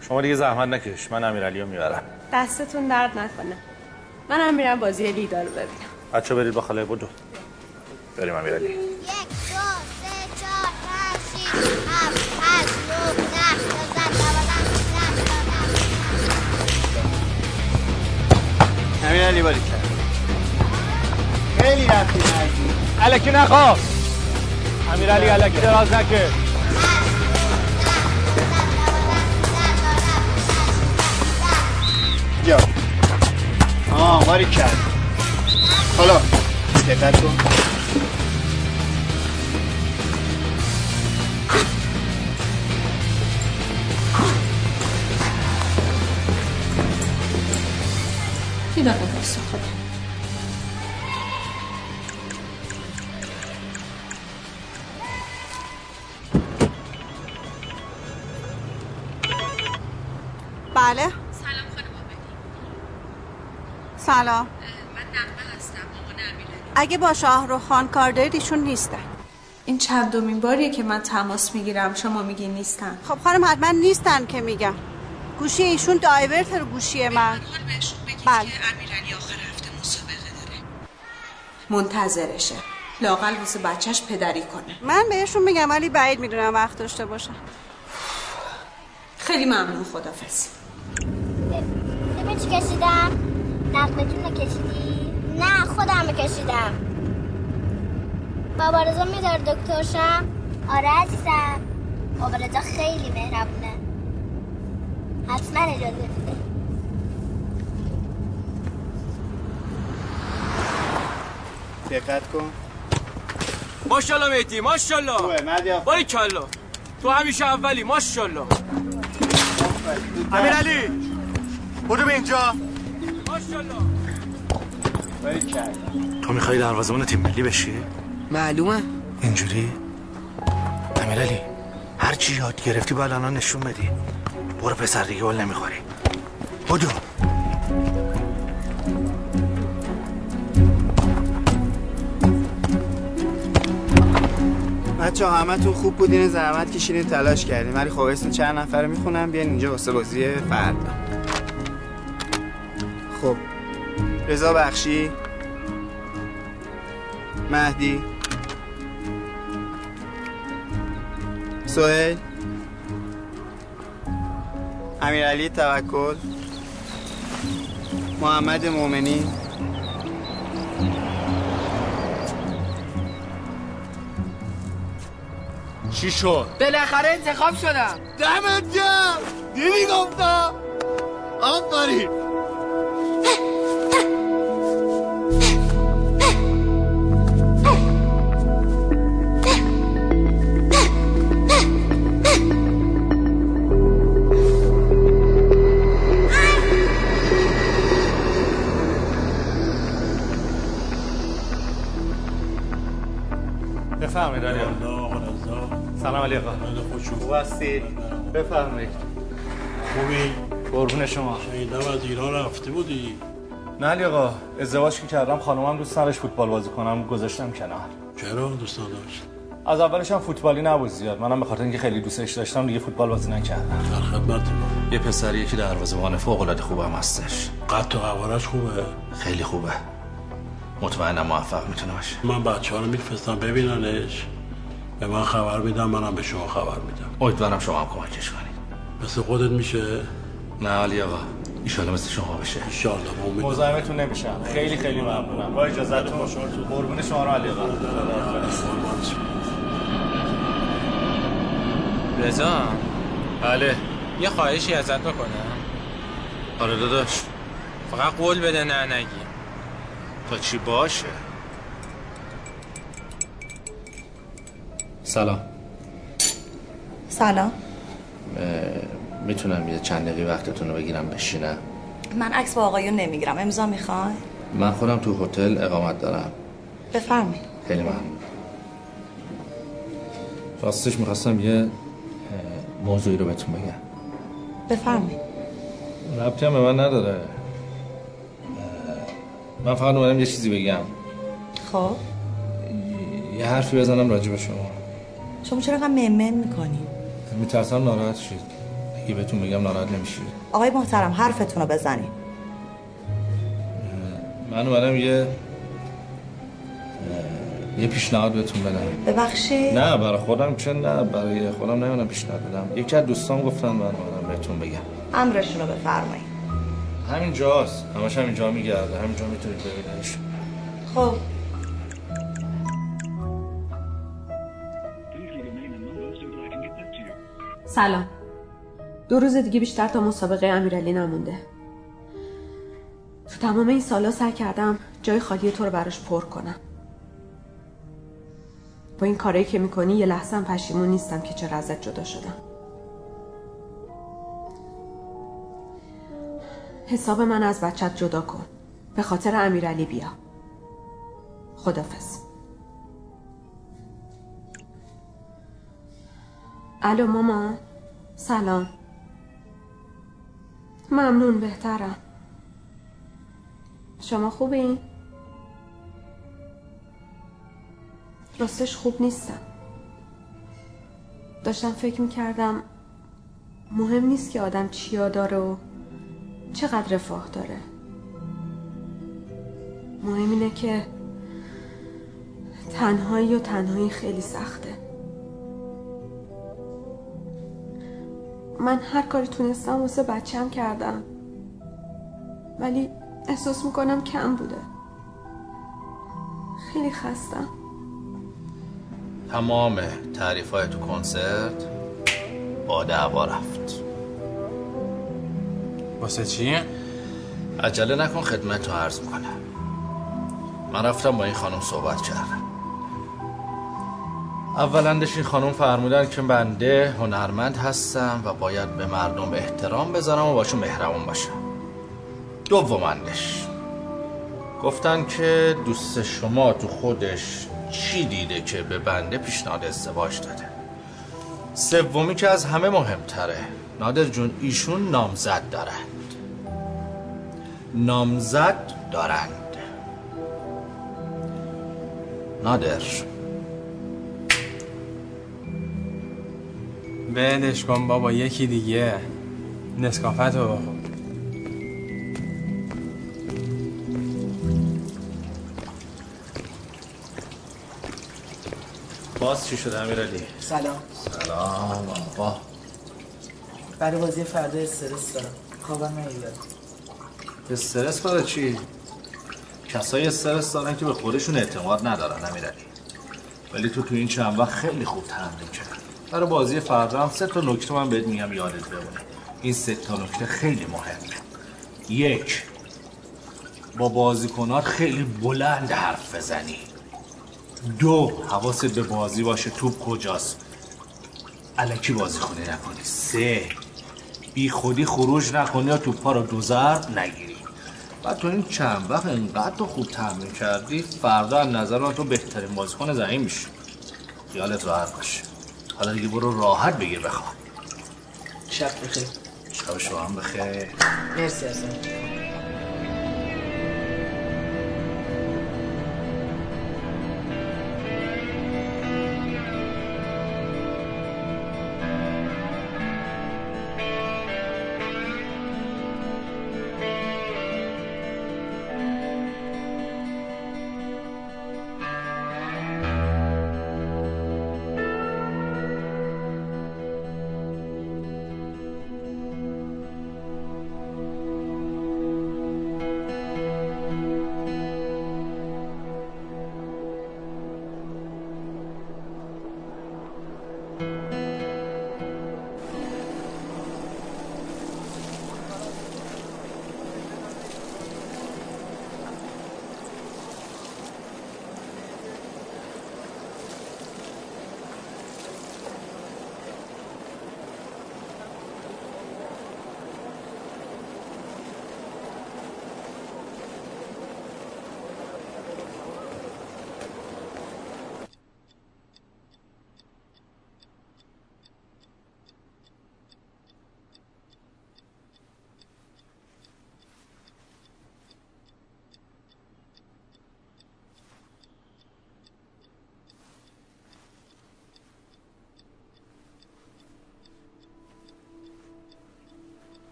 شما دیگه زحمت نکش. من امیرعلی رو می‌برم. دستتون درد نکنه منم میرم بازی لیدا رو ببینم بچه برید با خاله بدو بریم امیرعلی امیرعلی باری کرد خیلی رفتی نزدیک الکی نخوا امیرعلی الکی دراز نکه آه باری کرد. حالا دقت کن یه سلام. من نقمه هستم مامان امیرعلی اگه با شاهرخ خان کار دارید ایشون نیستن این چندمین باریه که من تماس می‌گیرم. شما میگی نیستن. خب خانم حتما نیستن که میگم گوشی ایشون دایورت رو گوشی من. بله. که امیرعلی آخر هفته مسابقه داره. منتظرشه. لاقل واسه بچهش پدری کنه. من بهشون میگم ولی بعید می‌دونم وقت داشته باشن. خیلی ممنون خدافز ببین چی کشیدم نقمه جون کشیدی؟ نه خودم کشیدم. بابا رضا میدار دکتر شم؟ آره عزیزم. بابا رضا خیلی مهربونه. حتما اجازه بده دقت کن. مهدی خوبه مردی آفرین. باری کلا تو همیشه اولی ماشاءالله. امیرعلی بدو به اینجا. تو می‌خوای دروازه‌بان تیم ملی بشی؟ معلومه. اینجوری؟ امیرعلی هر چی یاد گرفتی باید الان نشون بدی. برو پسر دیگه ول نمی‌خوری. بدو بچه ها همه تون خوب بودین. زحمت کشیدین تلاش کردین ولی خب اسم چند نفر می‌خونم. بیان اینجا واسه بازی فردا. خب. رضا بخشی؟ مهدی؟ سهیل؟ امیرعلی توکل؟ محمد مومنی؟ چی شد؟ بالاخره انتخاب شدم. دمت گرم. دیدی گفتم؟ آفرین. خوب هستی بفرمایید. خوبی؟ قربون شما. شنیدم از ایران رفته بودی. نه علی آقا ازدواج که کردم خانومم دوست نداشت فوتبال بازی کنم گذاشتم کنار. چرا دوست نداشت از اولش هم فوتبالی نبود زیاد. منم به خاطر اینکه خیلی دوستش داشتم دیگه فوتبال بازی نکردم. در خدمت یه پسری که دروازه‌بان فوق العاده خوبم هستش. قد و خوبه؟ خیلی خوبه. مطمئنم موفق می‌تونه باشه. من بچه ها رو میفرستم ببیننش. به من خبر میدم منم به شما خبر میدم. امیدوارم شما هم کمکش کنید. مثل خودت میشه؟ نه علی آقا ایشالا مثل شما بشه ایشالله با امید مزاحمتون نمیشم. خیلی خیلی ممنونم. با اجازهتون قربون شما رو علی آقا. رضا. بله. یه خواهشی ازت بکنم. آره داداش. فقط قول بده نه نگی. تا چی باشه؟ سلام. سلام. می‌تونم یه چند دقیقه وقتتون رو بگیرم بشینم؟ من عکس با آقایون نمی‌گیرم. امضا می‌خوای؟ من خودم تو هتل اقامت دارم. بفرمایید. خیلی ممنون. راستش می‌خواستم یه موضوعی رو بهتون بگم. بفرمایید. ربطی هم به من نداره. من فقط اومدم یه چیزی بگم. خب. یه حرفی بزنم راجع به شما. شما چرا انقدر ممن می‌کنی؟ میترسم ناراحت شید. اگه بهتون بگم ناراحت نمیشید. آقای محترم حرفتون رو بزنید من اومدم یه یه پیشنهاد بهتون بدم. ببخشید. نه برای خودم چه نه برای خودم نمی‌دونم پیشنهاد بدم. یکی از دوستان گفتن من اومدم بهتون بگم. امرشون رو بفرمایید. همین جاست همش همین جا میگرده. همین جا می‌تونید ببینیدش خب. سلام. دو روز دیگه بیشتر تا مسابقه امیرعلی نمونده. تو تمام این سالا سعی کردم جای خالی تو رو براش پر کنم. با این کارایی که می‌کنی یه لحظه هم پشیمون نیستم که چرا ازت جدا شدم. حساب من از بچت جدا کن. به خاطر امیرعلی بیا. خدافز الو ماما. سلام. ممنون بهترم. شما خوبین؟ راستش خوب نیستم. داشتم فکر می‌کردم مهم نیست که آدم چیا داره و چقدر رفاه داره. مهم اینه که تنهایی و تنهایی خیلی سخته. من هر کاری تونستم واسه بچم کردم. ولی احساس می‌کنم کم بوده. خیلی خستم. تمام تعریف های تو کنسرت با دعوا رفت. واسه چی؟ عجله نکن خدمت رو عرض می‌کنم. من رفتم با این خانم صحبت کردم. اولندش این خانم فرمودن که بنده هنرمند هستم و باید به مردم احترام بذارم و باشون مهربون باشم. دومندش. گفتن که دوست شما تو خودش چی دیده که به بنده پیشنهاد ازدواج داده؟ سومی که از همه مهمتره. نادر جون ایشون نامزد دارند. نامزد دارند. نادر. ولش کن بابا یکی دیگه. نسکافت رو بخور باز چی شده امیرعلی؟ سلام. سلام آقا. برای بازی فردا استرس دارم. خوابم نمی‌بره استرس برای چی؟ کسایی استرس دارن که به خودشون اعتماد ندارن امیرعلی. ولی تو تو این چند وقت خیلی خوب تمرین کرد برای بازی فردا هم سه تا نکته من بهت میگم یادت بمونه. این سه تا نکته خیلی مهمه. یک با بازیکنات خیلی بلند حرف بزنی. دو حواست به بازی باشه توپ کجاست. علکی بازی خونی نکنی. سه بی خودی خروج نکنی یا توپا رو دو ضرب نگیری. و تو این چند وقت انقدر تو خوب تمرین کردی فردا از نظر تو بهترین بازیکن زمین میشی. خیالت راحت باشه. حالا دیگه برو راحت بگیر بخواب. شب بخیر. شب شما هم بخیر. مرسی ازم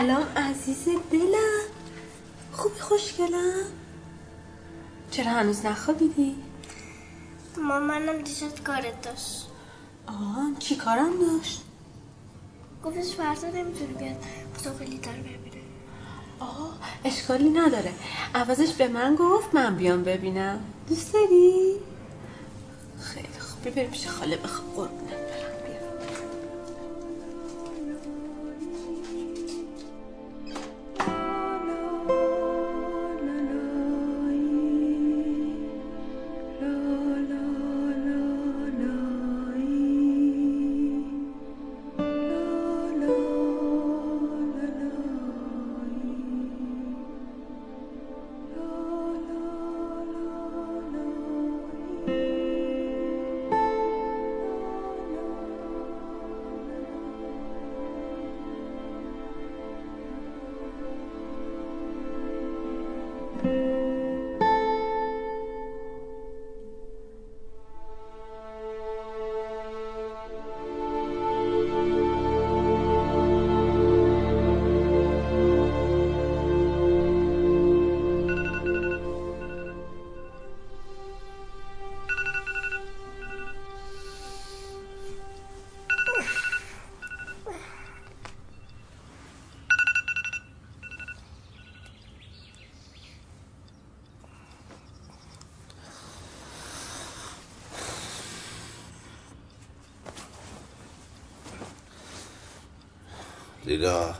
سلام عزیز دلم. خوبی خوشگلم؟ چرا هنوز نخوابیدی؟ مامانم دیشب کارت داشت. آه چی کارم داشت؟ گفتش فردا نمی‌تونه بیاد. اتاق لیدر ببینه آه اشکالی نداره. عوضش به من گفت من بیام ببینم. دوست داری؟ خیلی خوب. بیا بریم پیش خاله بخواب. لیلا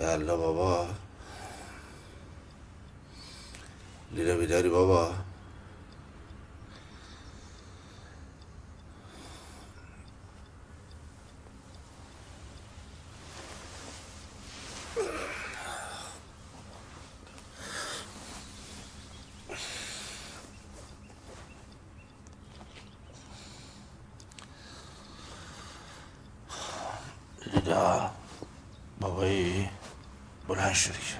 یالا بابا. لیلا بیداری بابا لیلا شدی که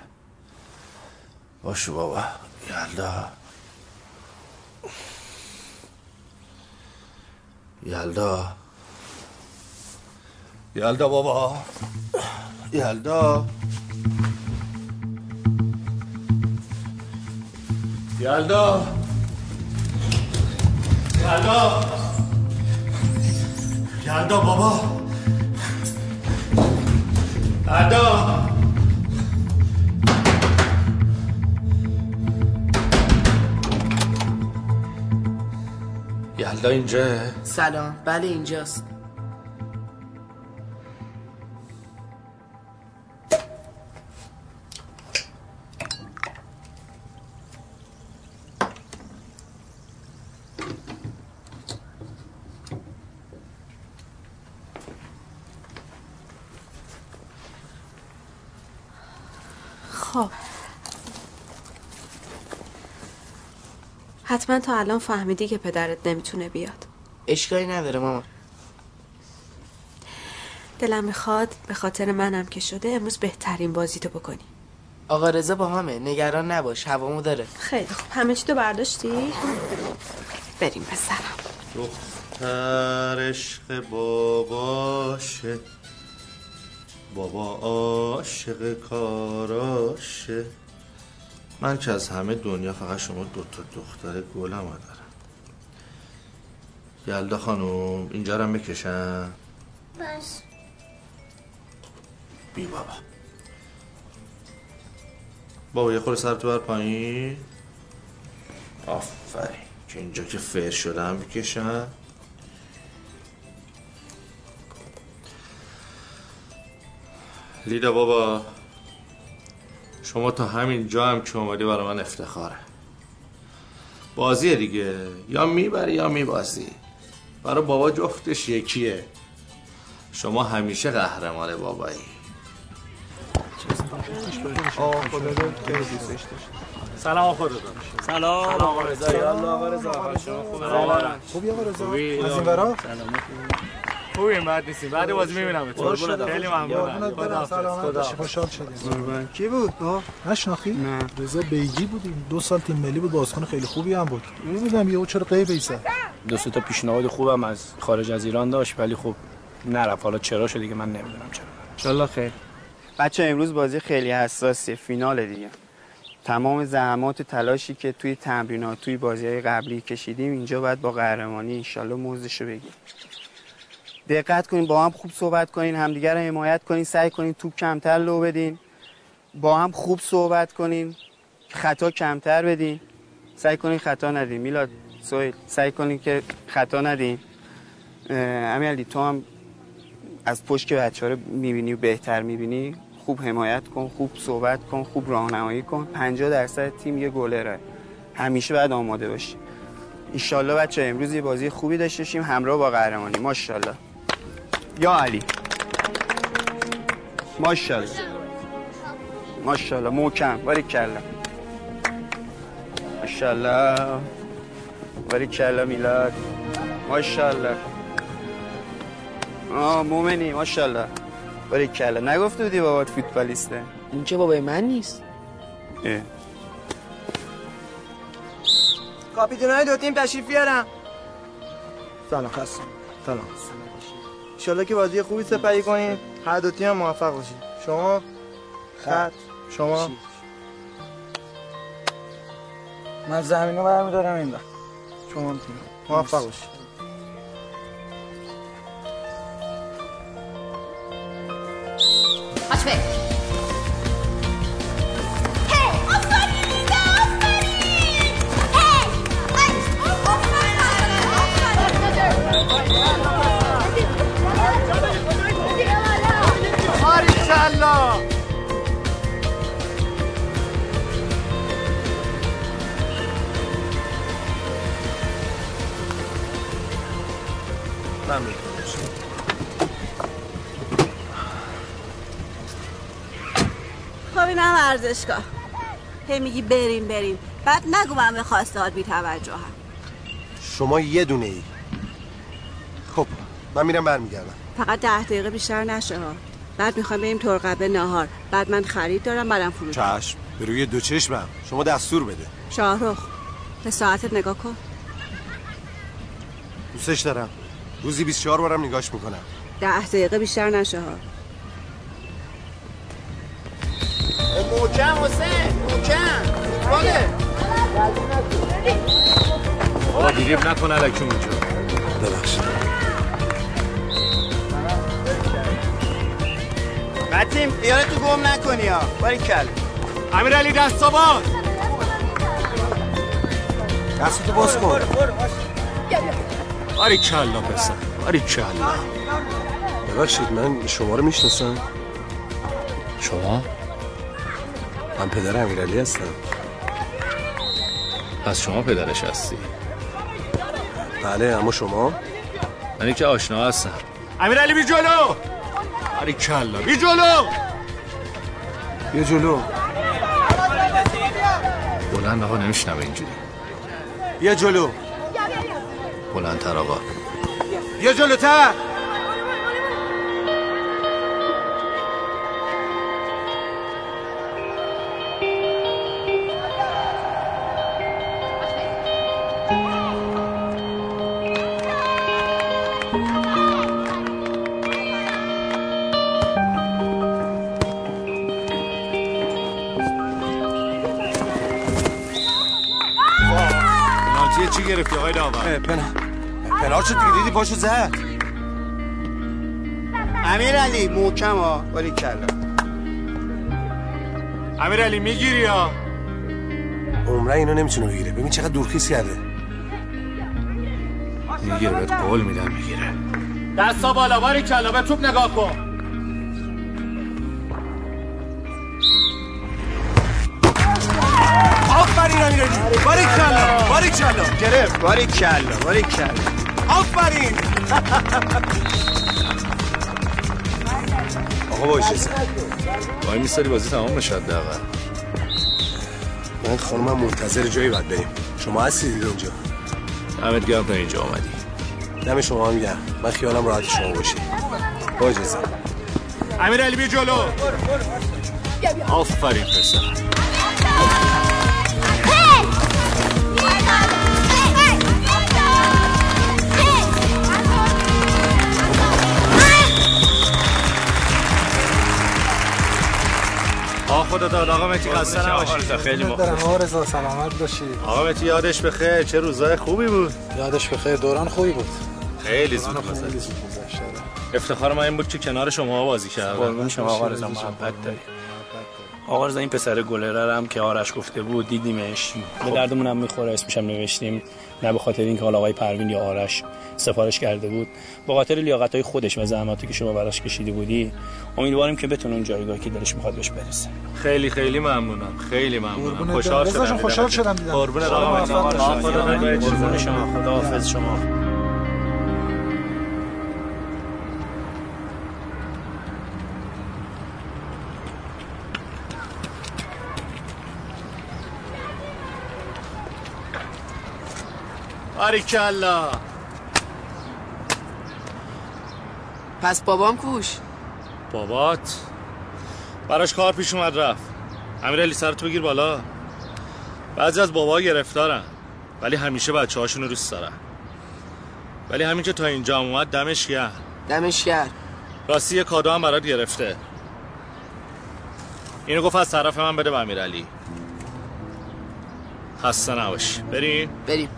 باشو بابا. یلدا. یلدا. یلدا بابا. یلدا. یلدا. یلدا. یلدا بابا. یلدا. یلدا اینجا؟ سلام. بله اینجاست. حتما تا الان فهمیدی که پدرت نمی‌تونه بیاد. اشکالی نداره ماما. دلم می‌خواد به خاطر منم که شده امروز بهترین بازیتو بکنی. آقا رضا با همه. نگران نباش. هوامو داره. خیلی خوب. همه چی تو برداشتی؟ بریم پسرم دختر عشق باباشه. بابا عاشق کاراشه. من که از همه دنیا فقط شما دوتا دختر گلم دارم. یلدا خانم اینجا رو بکشم؟ بس. بی بابا. بابا یه خورده سر تو بر پایین. آفرین. که اینجا که فر شدم بکشم. لیدا بابا. شما تا همین جا هم که اومدی برای من افتخاره. بازیه دیگه. یا می‌بری یا میبازی. برای بابا جفتش یکیه. شما همیشه قهرمان بابایی. سلام آقا رضا. سلام. آقا رضا. یالا آقا رضا. حال شما خوبه؟ خوبی؟ آقا رضا. خوبی؟ از این ورا؟ خوبیم بعد نیستیم بعد بازی می‌بینم تو خیلی ممنونم. سلامت خدا باشی خوشحال شدیم. قربان. کی بود؟ آه نشناخی نه. رضا بیگی بودیم. دو سال تیم ملی بود. بازیکن خیلی خوبی هم بود. نمی‌دونم یهو چرا غیب ایسا. دو سه تا پیشنهاد خوبم از خارج از ایران داشت ولی خب نرفت. حالا چرا شد دیگه؟ من نمی‌دونم چرا. انشالله خیر. بچه امروز بازی خیلی حساسیه فینال دیگه. تمام زحمات و تلاشی که توی تمرینات توی بازی های قبلی کشیدیم اینجا باید با قهرمانی انشالله موزشو بگیم دقت کنین با هم خوب صحبت کنین همدیگر رو حمایت کنین سعی کنین توپ کمتر لو بدین. با هم خوب صحبت کنین خطا کمتر بدین. سعی کنین خطا ندین. میلاد سویل سعی کنین که خطا ندین. اه، امیرعلی تو هم از پشت که بچه رو می‌بینی و بهتر می‌بینی خوب حمایت کن خوب صحبت کن خوب راهنمایی کن. 50 درصد تیم یه گلره. همیشه باید آماده باشی. ایشالله بچه امروز یه بازی خوبی داشته باشیم. همراه با قهرمانی. ماشاءالله. یا علی؟ ماشاءالله. ماشاءالله محکم. باری کلا ماشاءالله. باری کلا میلاد. ماشاءالله. آه مومنی ماشاءالله. باری کلا نگفته بودی بابات فوتبالیسته؟ این که بابای من نیست. اه. کاپیتانای دو تیم تشریف بیارم سلام خستم سلام. انشالله که بازی خوبی سپری کنید هر دو تیم موفق باشید شما؟ خط. شما؟ من زمین رو برمیدارم این وقت. شما تیم. موفق باشید آچ بریم باریکلا ورزشگاه. هی میگی بریم بریم. بعد نگو من به خواستهات بی توجه هم. شما یه دونه ای. خب من میرم برمیگردم. فقط ده دقیقه بیشتر نشه ها. بعد می‌خوایم بریم ترقبه نهار. بعد من خرید دارم بعدم فروش. چشم به روی دو چشمم. شما دستور بده. شاهرخ به ساعتت نگاه کن. دوستش دارم. روزی 24 بارم نگاش می‌کنم. ده دقیقه بیشتر نشه ها. محکم حسین محکم باله. بابا دیریب نکن الکی اونجا ببخشید. متیم خیالتو گم نکنی ها. باری کل امیر علی دستا باز. دستتو باز کن. باری کلا پسر باری کلا. ببخشید من شما رو می‌شناسم. شما؟ من پدر امیرعلی هستم. پس شما پدرش هستی؟ بله اما شما؟ من که آشنا هستم. امیر علی بی جلو! باری کلا. بی جلو! بیا جلو. بلند آقا نمیشنم اینجوری. بیا جلو. بلندتر آقا. بیا جلوتر! چی گرفتی آقای داور پنار شد دیگه دیدی پاشو زد. امیر علی محکم ها باری کلا. امیر علی می‌گیری یا؟ عمره اینو نمی‌تونه بگیره. ببین چقدر دورخیز کرده. می‌گیره بهت قول میدم می‌گیره. دستا بالا باری کلا به توپ نگاه کن. امیرعلی باری کلا باری کلا گرفت. کلا کلا آفرین. آقا باشه وای میستاری بازی تمام بشه حداقل. من خانمم منتظر جایی باید بریم. شما هستید اونجا دمت گرم تا اینجا آمدی. دم شما هم گرم. من خیالم راحت شما باشی با اجازه امیر علی بی جلو. آفرین پسر. خدا داد. آقا متی خسته نباشید خیلی دارم آقا رضا سلامت باشید آقا متی یادش بخیر چه روزای خوبی بود. یادش بخیر دوران خوبی بود. خیلی زود گذشت. گذشته افتخار من این بود که کنار شما بازی کردم قربون شما آقا رضا محبت داری آقا رضا این پسر گلره هم که آرش گفته بود دیدیمش. به دردمون هم می‌خوره اسمش هم نوشتیم. نه به خاطر اینکه حالا آقای پروین یا آرش سفارش کرده بود. به خاطر لیاقت های خودش و زحماتی که شما براش کشیده بودی امیدواریم که بتونه اون جایگاهی که دلش می‌خواد بهش برسه. خیلی خیلی ممنونم. خیلی ممنونم. خوشحال شدم. خوشحال شدم دیدم. قربون شما. خدا شما. باریکلا. پس بابام کوش؟ بابات؟ براش کار پیش اومد رفت. امیرعلی سرتو بگیر بالا. بعضی از بابا گرفتارن ولی همیشه بچه هاشون رو دوست دارن. ولی همین که تا اینجا هم اومد دمش گرم. دمش کرد راستی یه کادو هم برات گرفته. اینو گفت از طرف من بده به امیرعلی. خسته نباشی. بریم؟ بریم.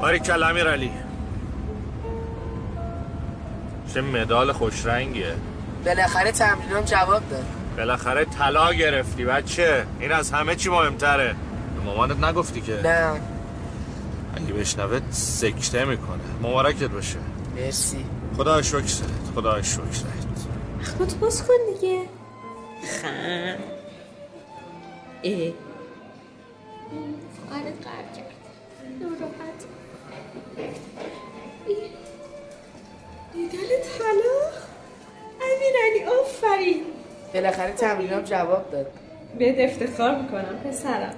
باریکلا امیرعلی چه مدال خوش رنگیه. بالاخره تمرینام جواب داد. بالاخره طلا گرفتی بچه. این از همه چی مهمتره. به مامانت نگفتی که؟ نه. اگه بشنوه سکته می‌کنه. مبارکت باشه. مرسی. خدا شکرت خدا شکرت خود باز کن دیگه. خم اه. آره قرد کرد دیدن طلا امیرعلی آفرین. بالاخره تمرینام جواب داد. بهت افتخار می‌کنم پسرم.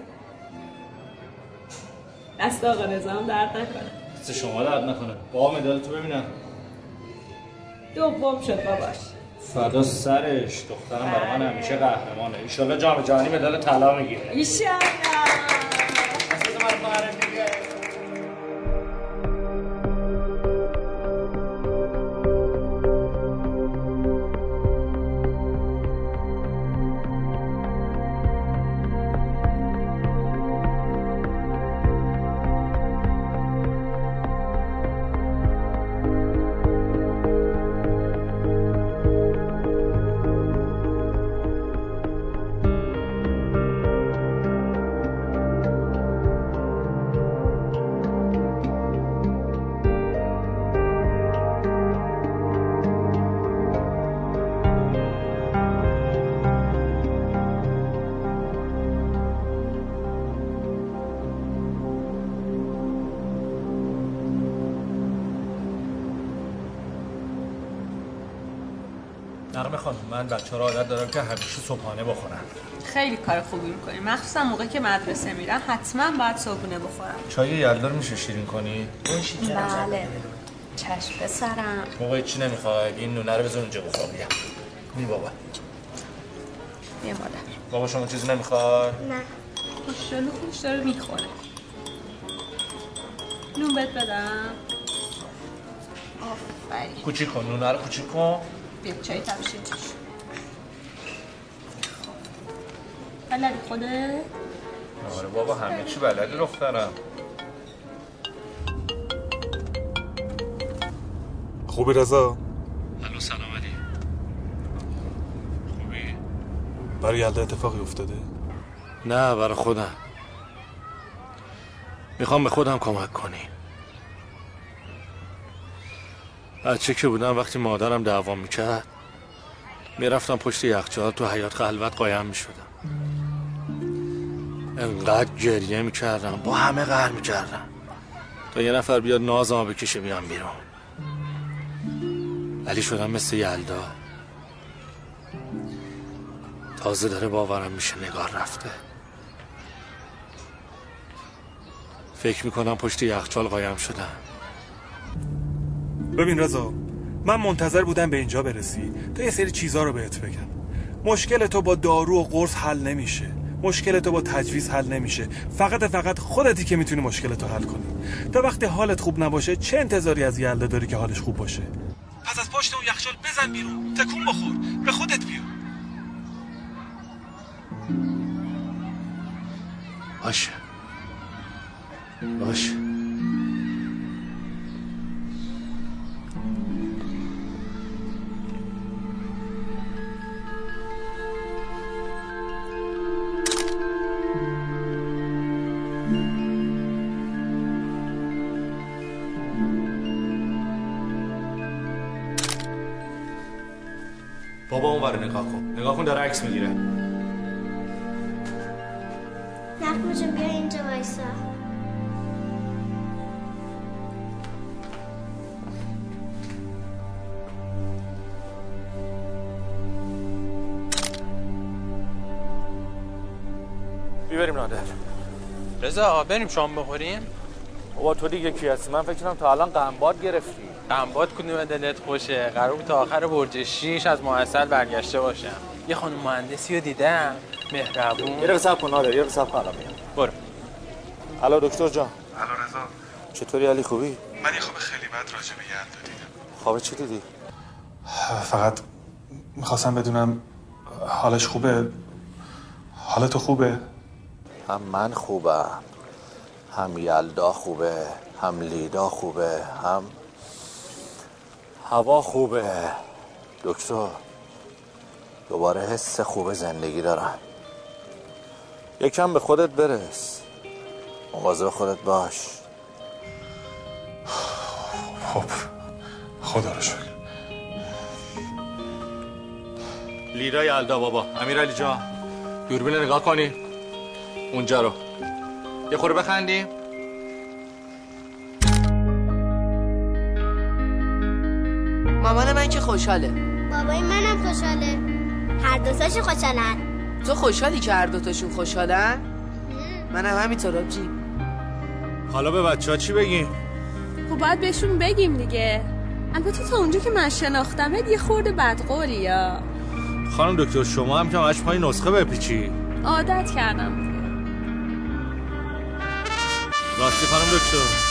دست آقا رضا هم درد نکنه. دست شما درد نکنه. با مدال تو ببینم. دوم شد باباش. فدا سرش دخترم برای من همیشه قهرمانه. ایشالله جام جهانی مدال طلا می‌گیره. ایشالله. من بچه ها عادت دارم که همیشه صبحانه بخورن. خیلی کار خوبی می‌کنی. مخصوصا موقع که مدرسه میرن حتما باید صبحونه بخورم چای یلدا رو میشه شیرین کنی؟ بله. چشم پسرم موقع چی نمی‌خوای. این نونه رو بذار اونجا بخور بیا. می بابا. یه مادر. بابا شما چیزی نمی‌خوای؟ نه. خوشحال خوش داره می‌خوره. نون بهت بدم. آفرین. کوچیک کن. نونه رو کوچیک کن. بیا چای تبشیر بلدی خوده؟ آره بابا همه چی بلدی دخترم. خوبی رضا؟ الو سلام علی. خوبی؟ برای یلدا اتفاقی افتاده؟ نه برای خودم. می‌خوام به خودم کمک کنی. بچه که بودم وقتی مادرم دعوا می‌کرد می‌رفتم پشت یخچال تو حیات خلوت قایم می‌شدم. انقدر گریه می‌کردم. با همه قهر می‌کردم. تا یه نفر بیاد نازمو بکشه بیام بیرون. ولی شدم مثل یلدا تازه داره باورم میشه نگار رفته. فکر می‌کنم پشت یخچال قایم شدم. ببین رضا من منتظر بودم به اینجا برسی. تا یه سری چیزا رو بهت بگم. مشکل تو با دارو و قرص حل نمیشه. مشکل تو با تجویز حل نمیشه. فقط فقط خودتی که می‌تونی مشکل تو حل کنی. تا وقتی حالت خوب نباشه چه انتظاری از یلدا داری که حالش خوب باشه؟ پس از پشت اون یخچال بزن بیرون. تکون بخور. به خودت بیا باشه. باشه. نگاه کن. نگاه کن داره عکس می‌گیره. نقمه جون بیا اینجا وایسا. بیبریم نادر. رضا بریم شام بخوریم. بابا تو دیگه کی هستی؟ من فکر کنم تا الان قنباد گرفتی. قنبات کدوم دلت خوشه؟ قرار بود تا آخر برج شیش از محصل برگشته باشم. یه خانم مهندسی رو دیدم. مهربون. یه دقیقه کن نادر یه دقیقه الان میام. برو. الو دکتر جان. الو رضا. چطوری علی؟ خوبی؟ من یه خواب خیلی بد راجع به یلدا دیدم. خواب چی دیدی؟ فقط می‌خواستم بدونم حالش خوبه. حال تو خوبه؟ هم من خوبم. هم یلدا خوبه هم لیدا خوبه هم هوا خوبه. دکتر دوباره حس خوب زندگی دارم. یکم به خودت برس. مواظب خودت باش. خب خدا رو شکر. لیدا یلدا بابا امیرعلی جان. دوربین نگاه کنی. اونجا رو. یه خوره بخندیم. که خوشحاله؟ بابای منم خوشحاله. هر دوتاشون خوشحالن. تو خوشحالی که هر دوتاشون خوشحالن؟ منم همینطور آبجی حالا به بچه ها چی بگیم؟ خب باید بهشون بگیم دیگه. البته تا اونجا که من شناختمت یه خورده بدقولی یا خانم دکتر شما هم که همش پای نسخه بپیچی. عادت کردم. راستی خانم دکتر.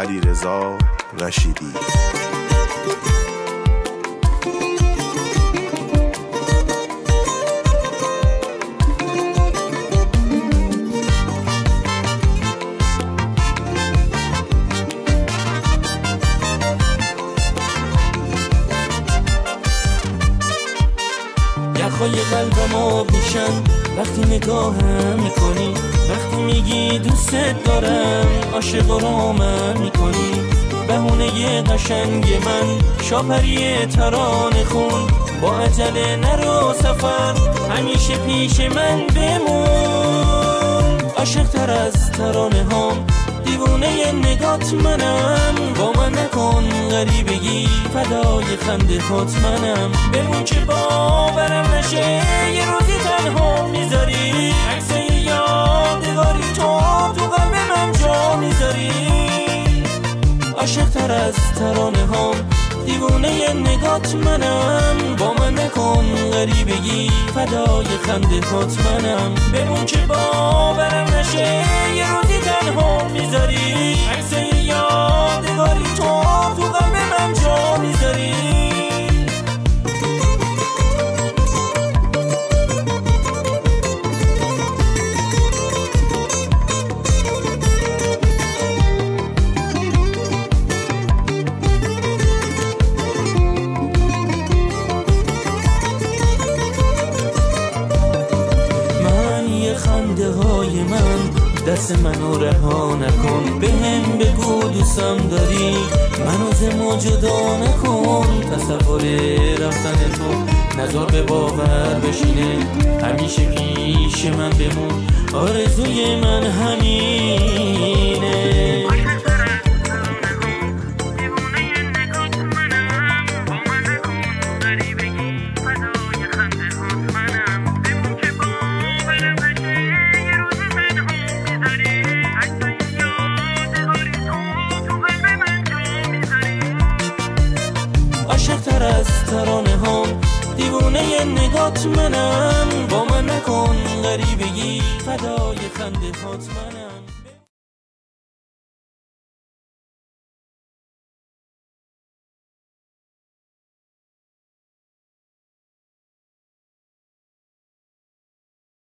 علی رضا رشیدی. یخای قلبم آب میشن وقتی نگاهم می‌کنی وقتی میگی دوست دارم عاشق رامن می‌کنی. بهونه قشنگ من شاپری تران خون. با عجله نرو سفر همیشه پیش من بمون. عاشق تر از ترانه هام دیوونه نگات منم. با من نکن غریبگی فدای خنده خود منم. بمون که باورم نشه یه روزی تنها می‌ذاری. عکس یادگاری تو تو قلب من جا می‌ذاری. عاشق تر از ترانه هام دیوونه نگات منم. با من نکن غریبگی فدای خنده خود منم. بمون که باورم نشه یه روزی تنها می‌ذاری. عکس یادگاری تو تو قلب من جا می‌ذاری. دست منو رها نکن. به هم بگو دوستم داری. منو زمو جدا نکن. تصور رفتن تو نظر به باور بشینه. همیشه پیش من بمون. آرزوی من همینه.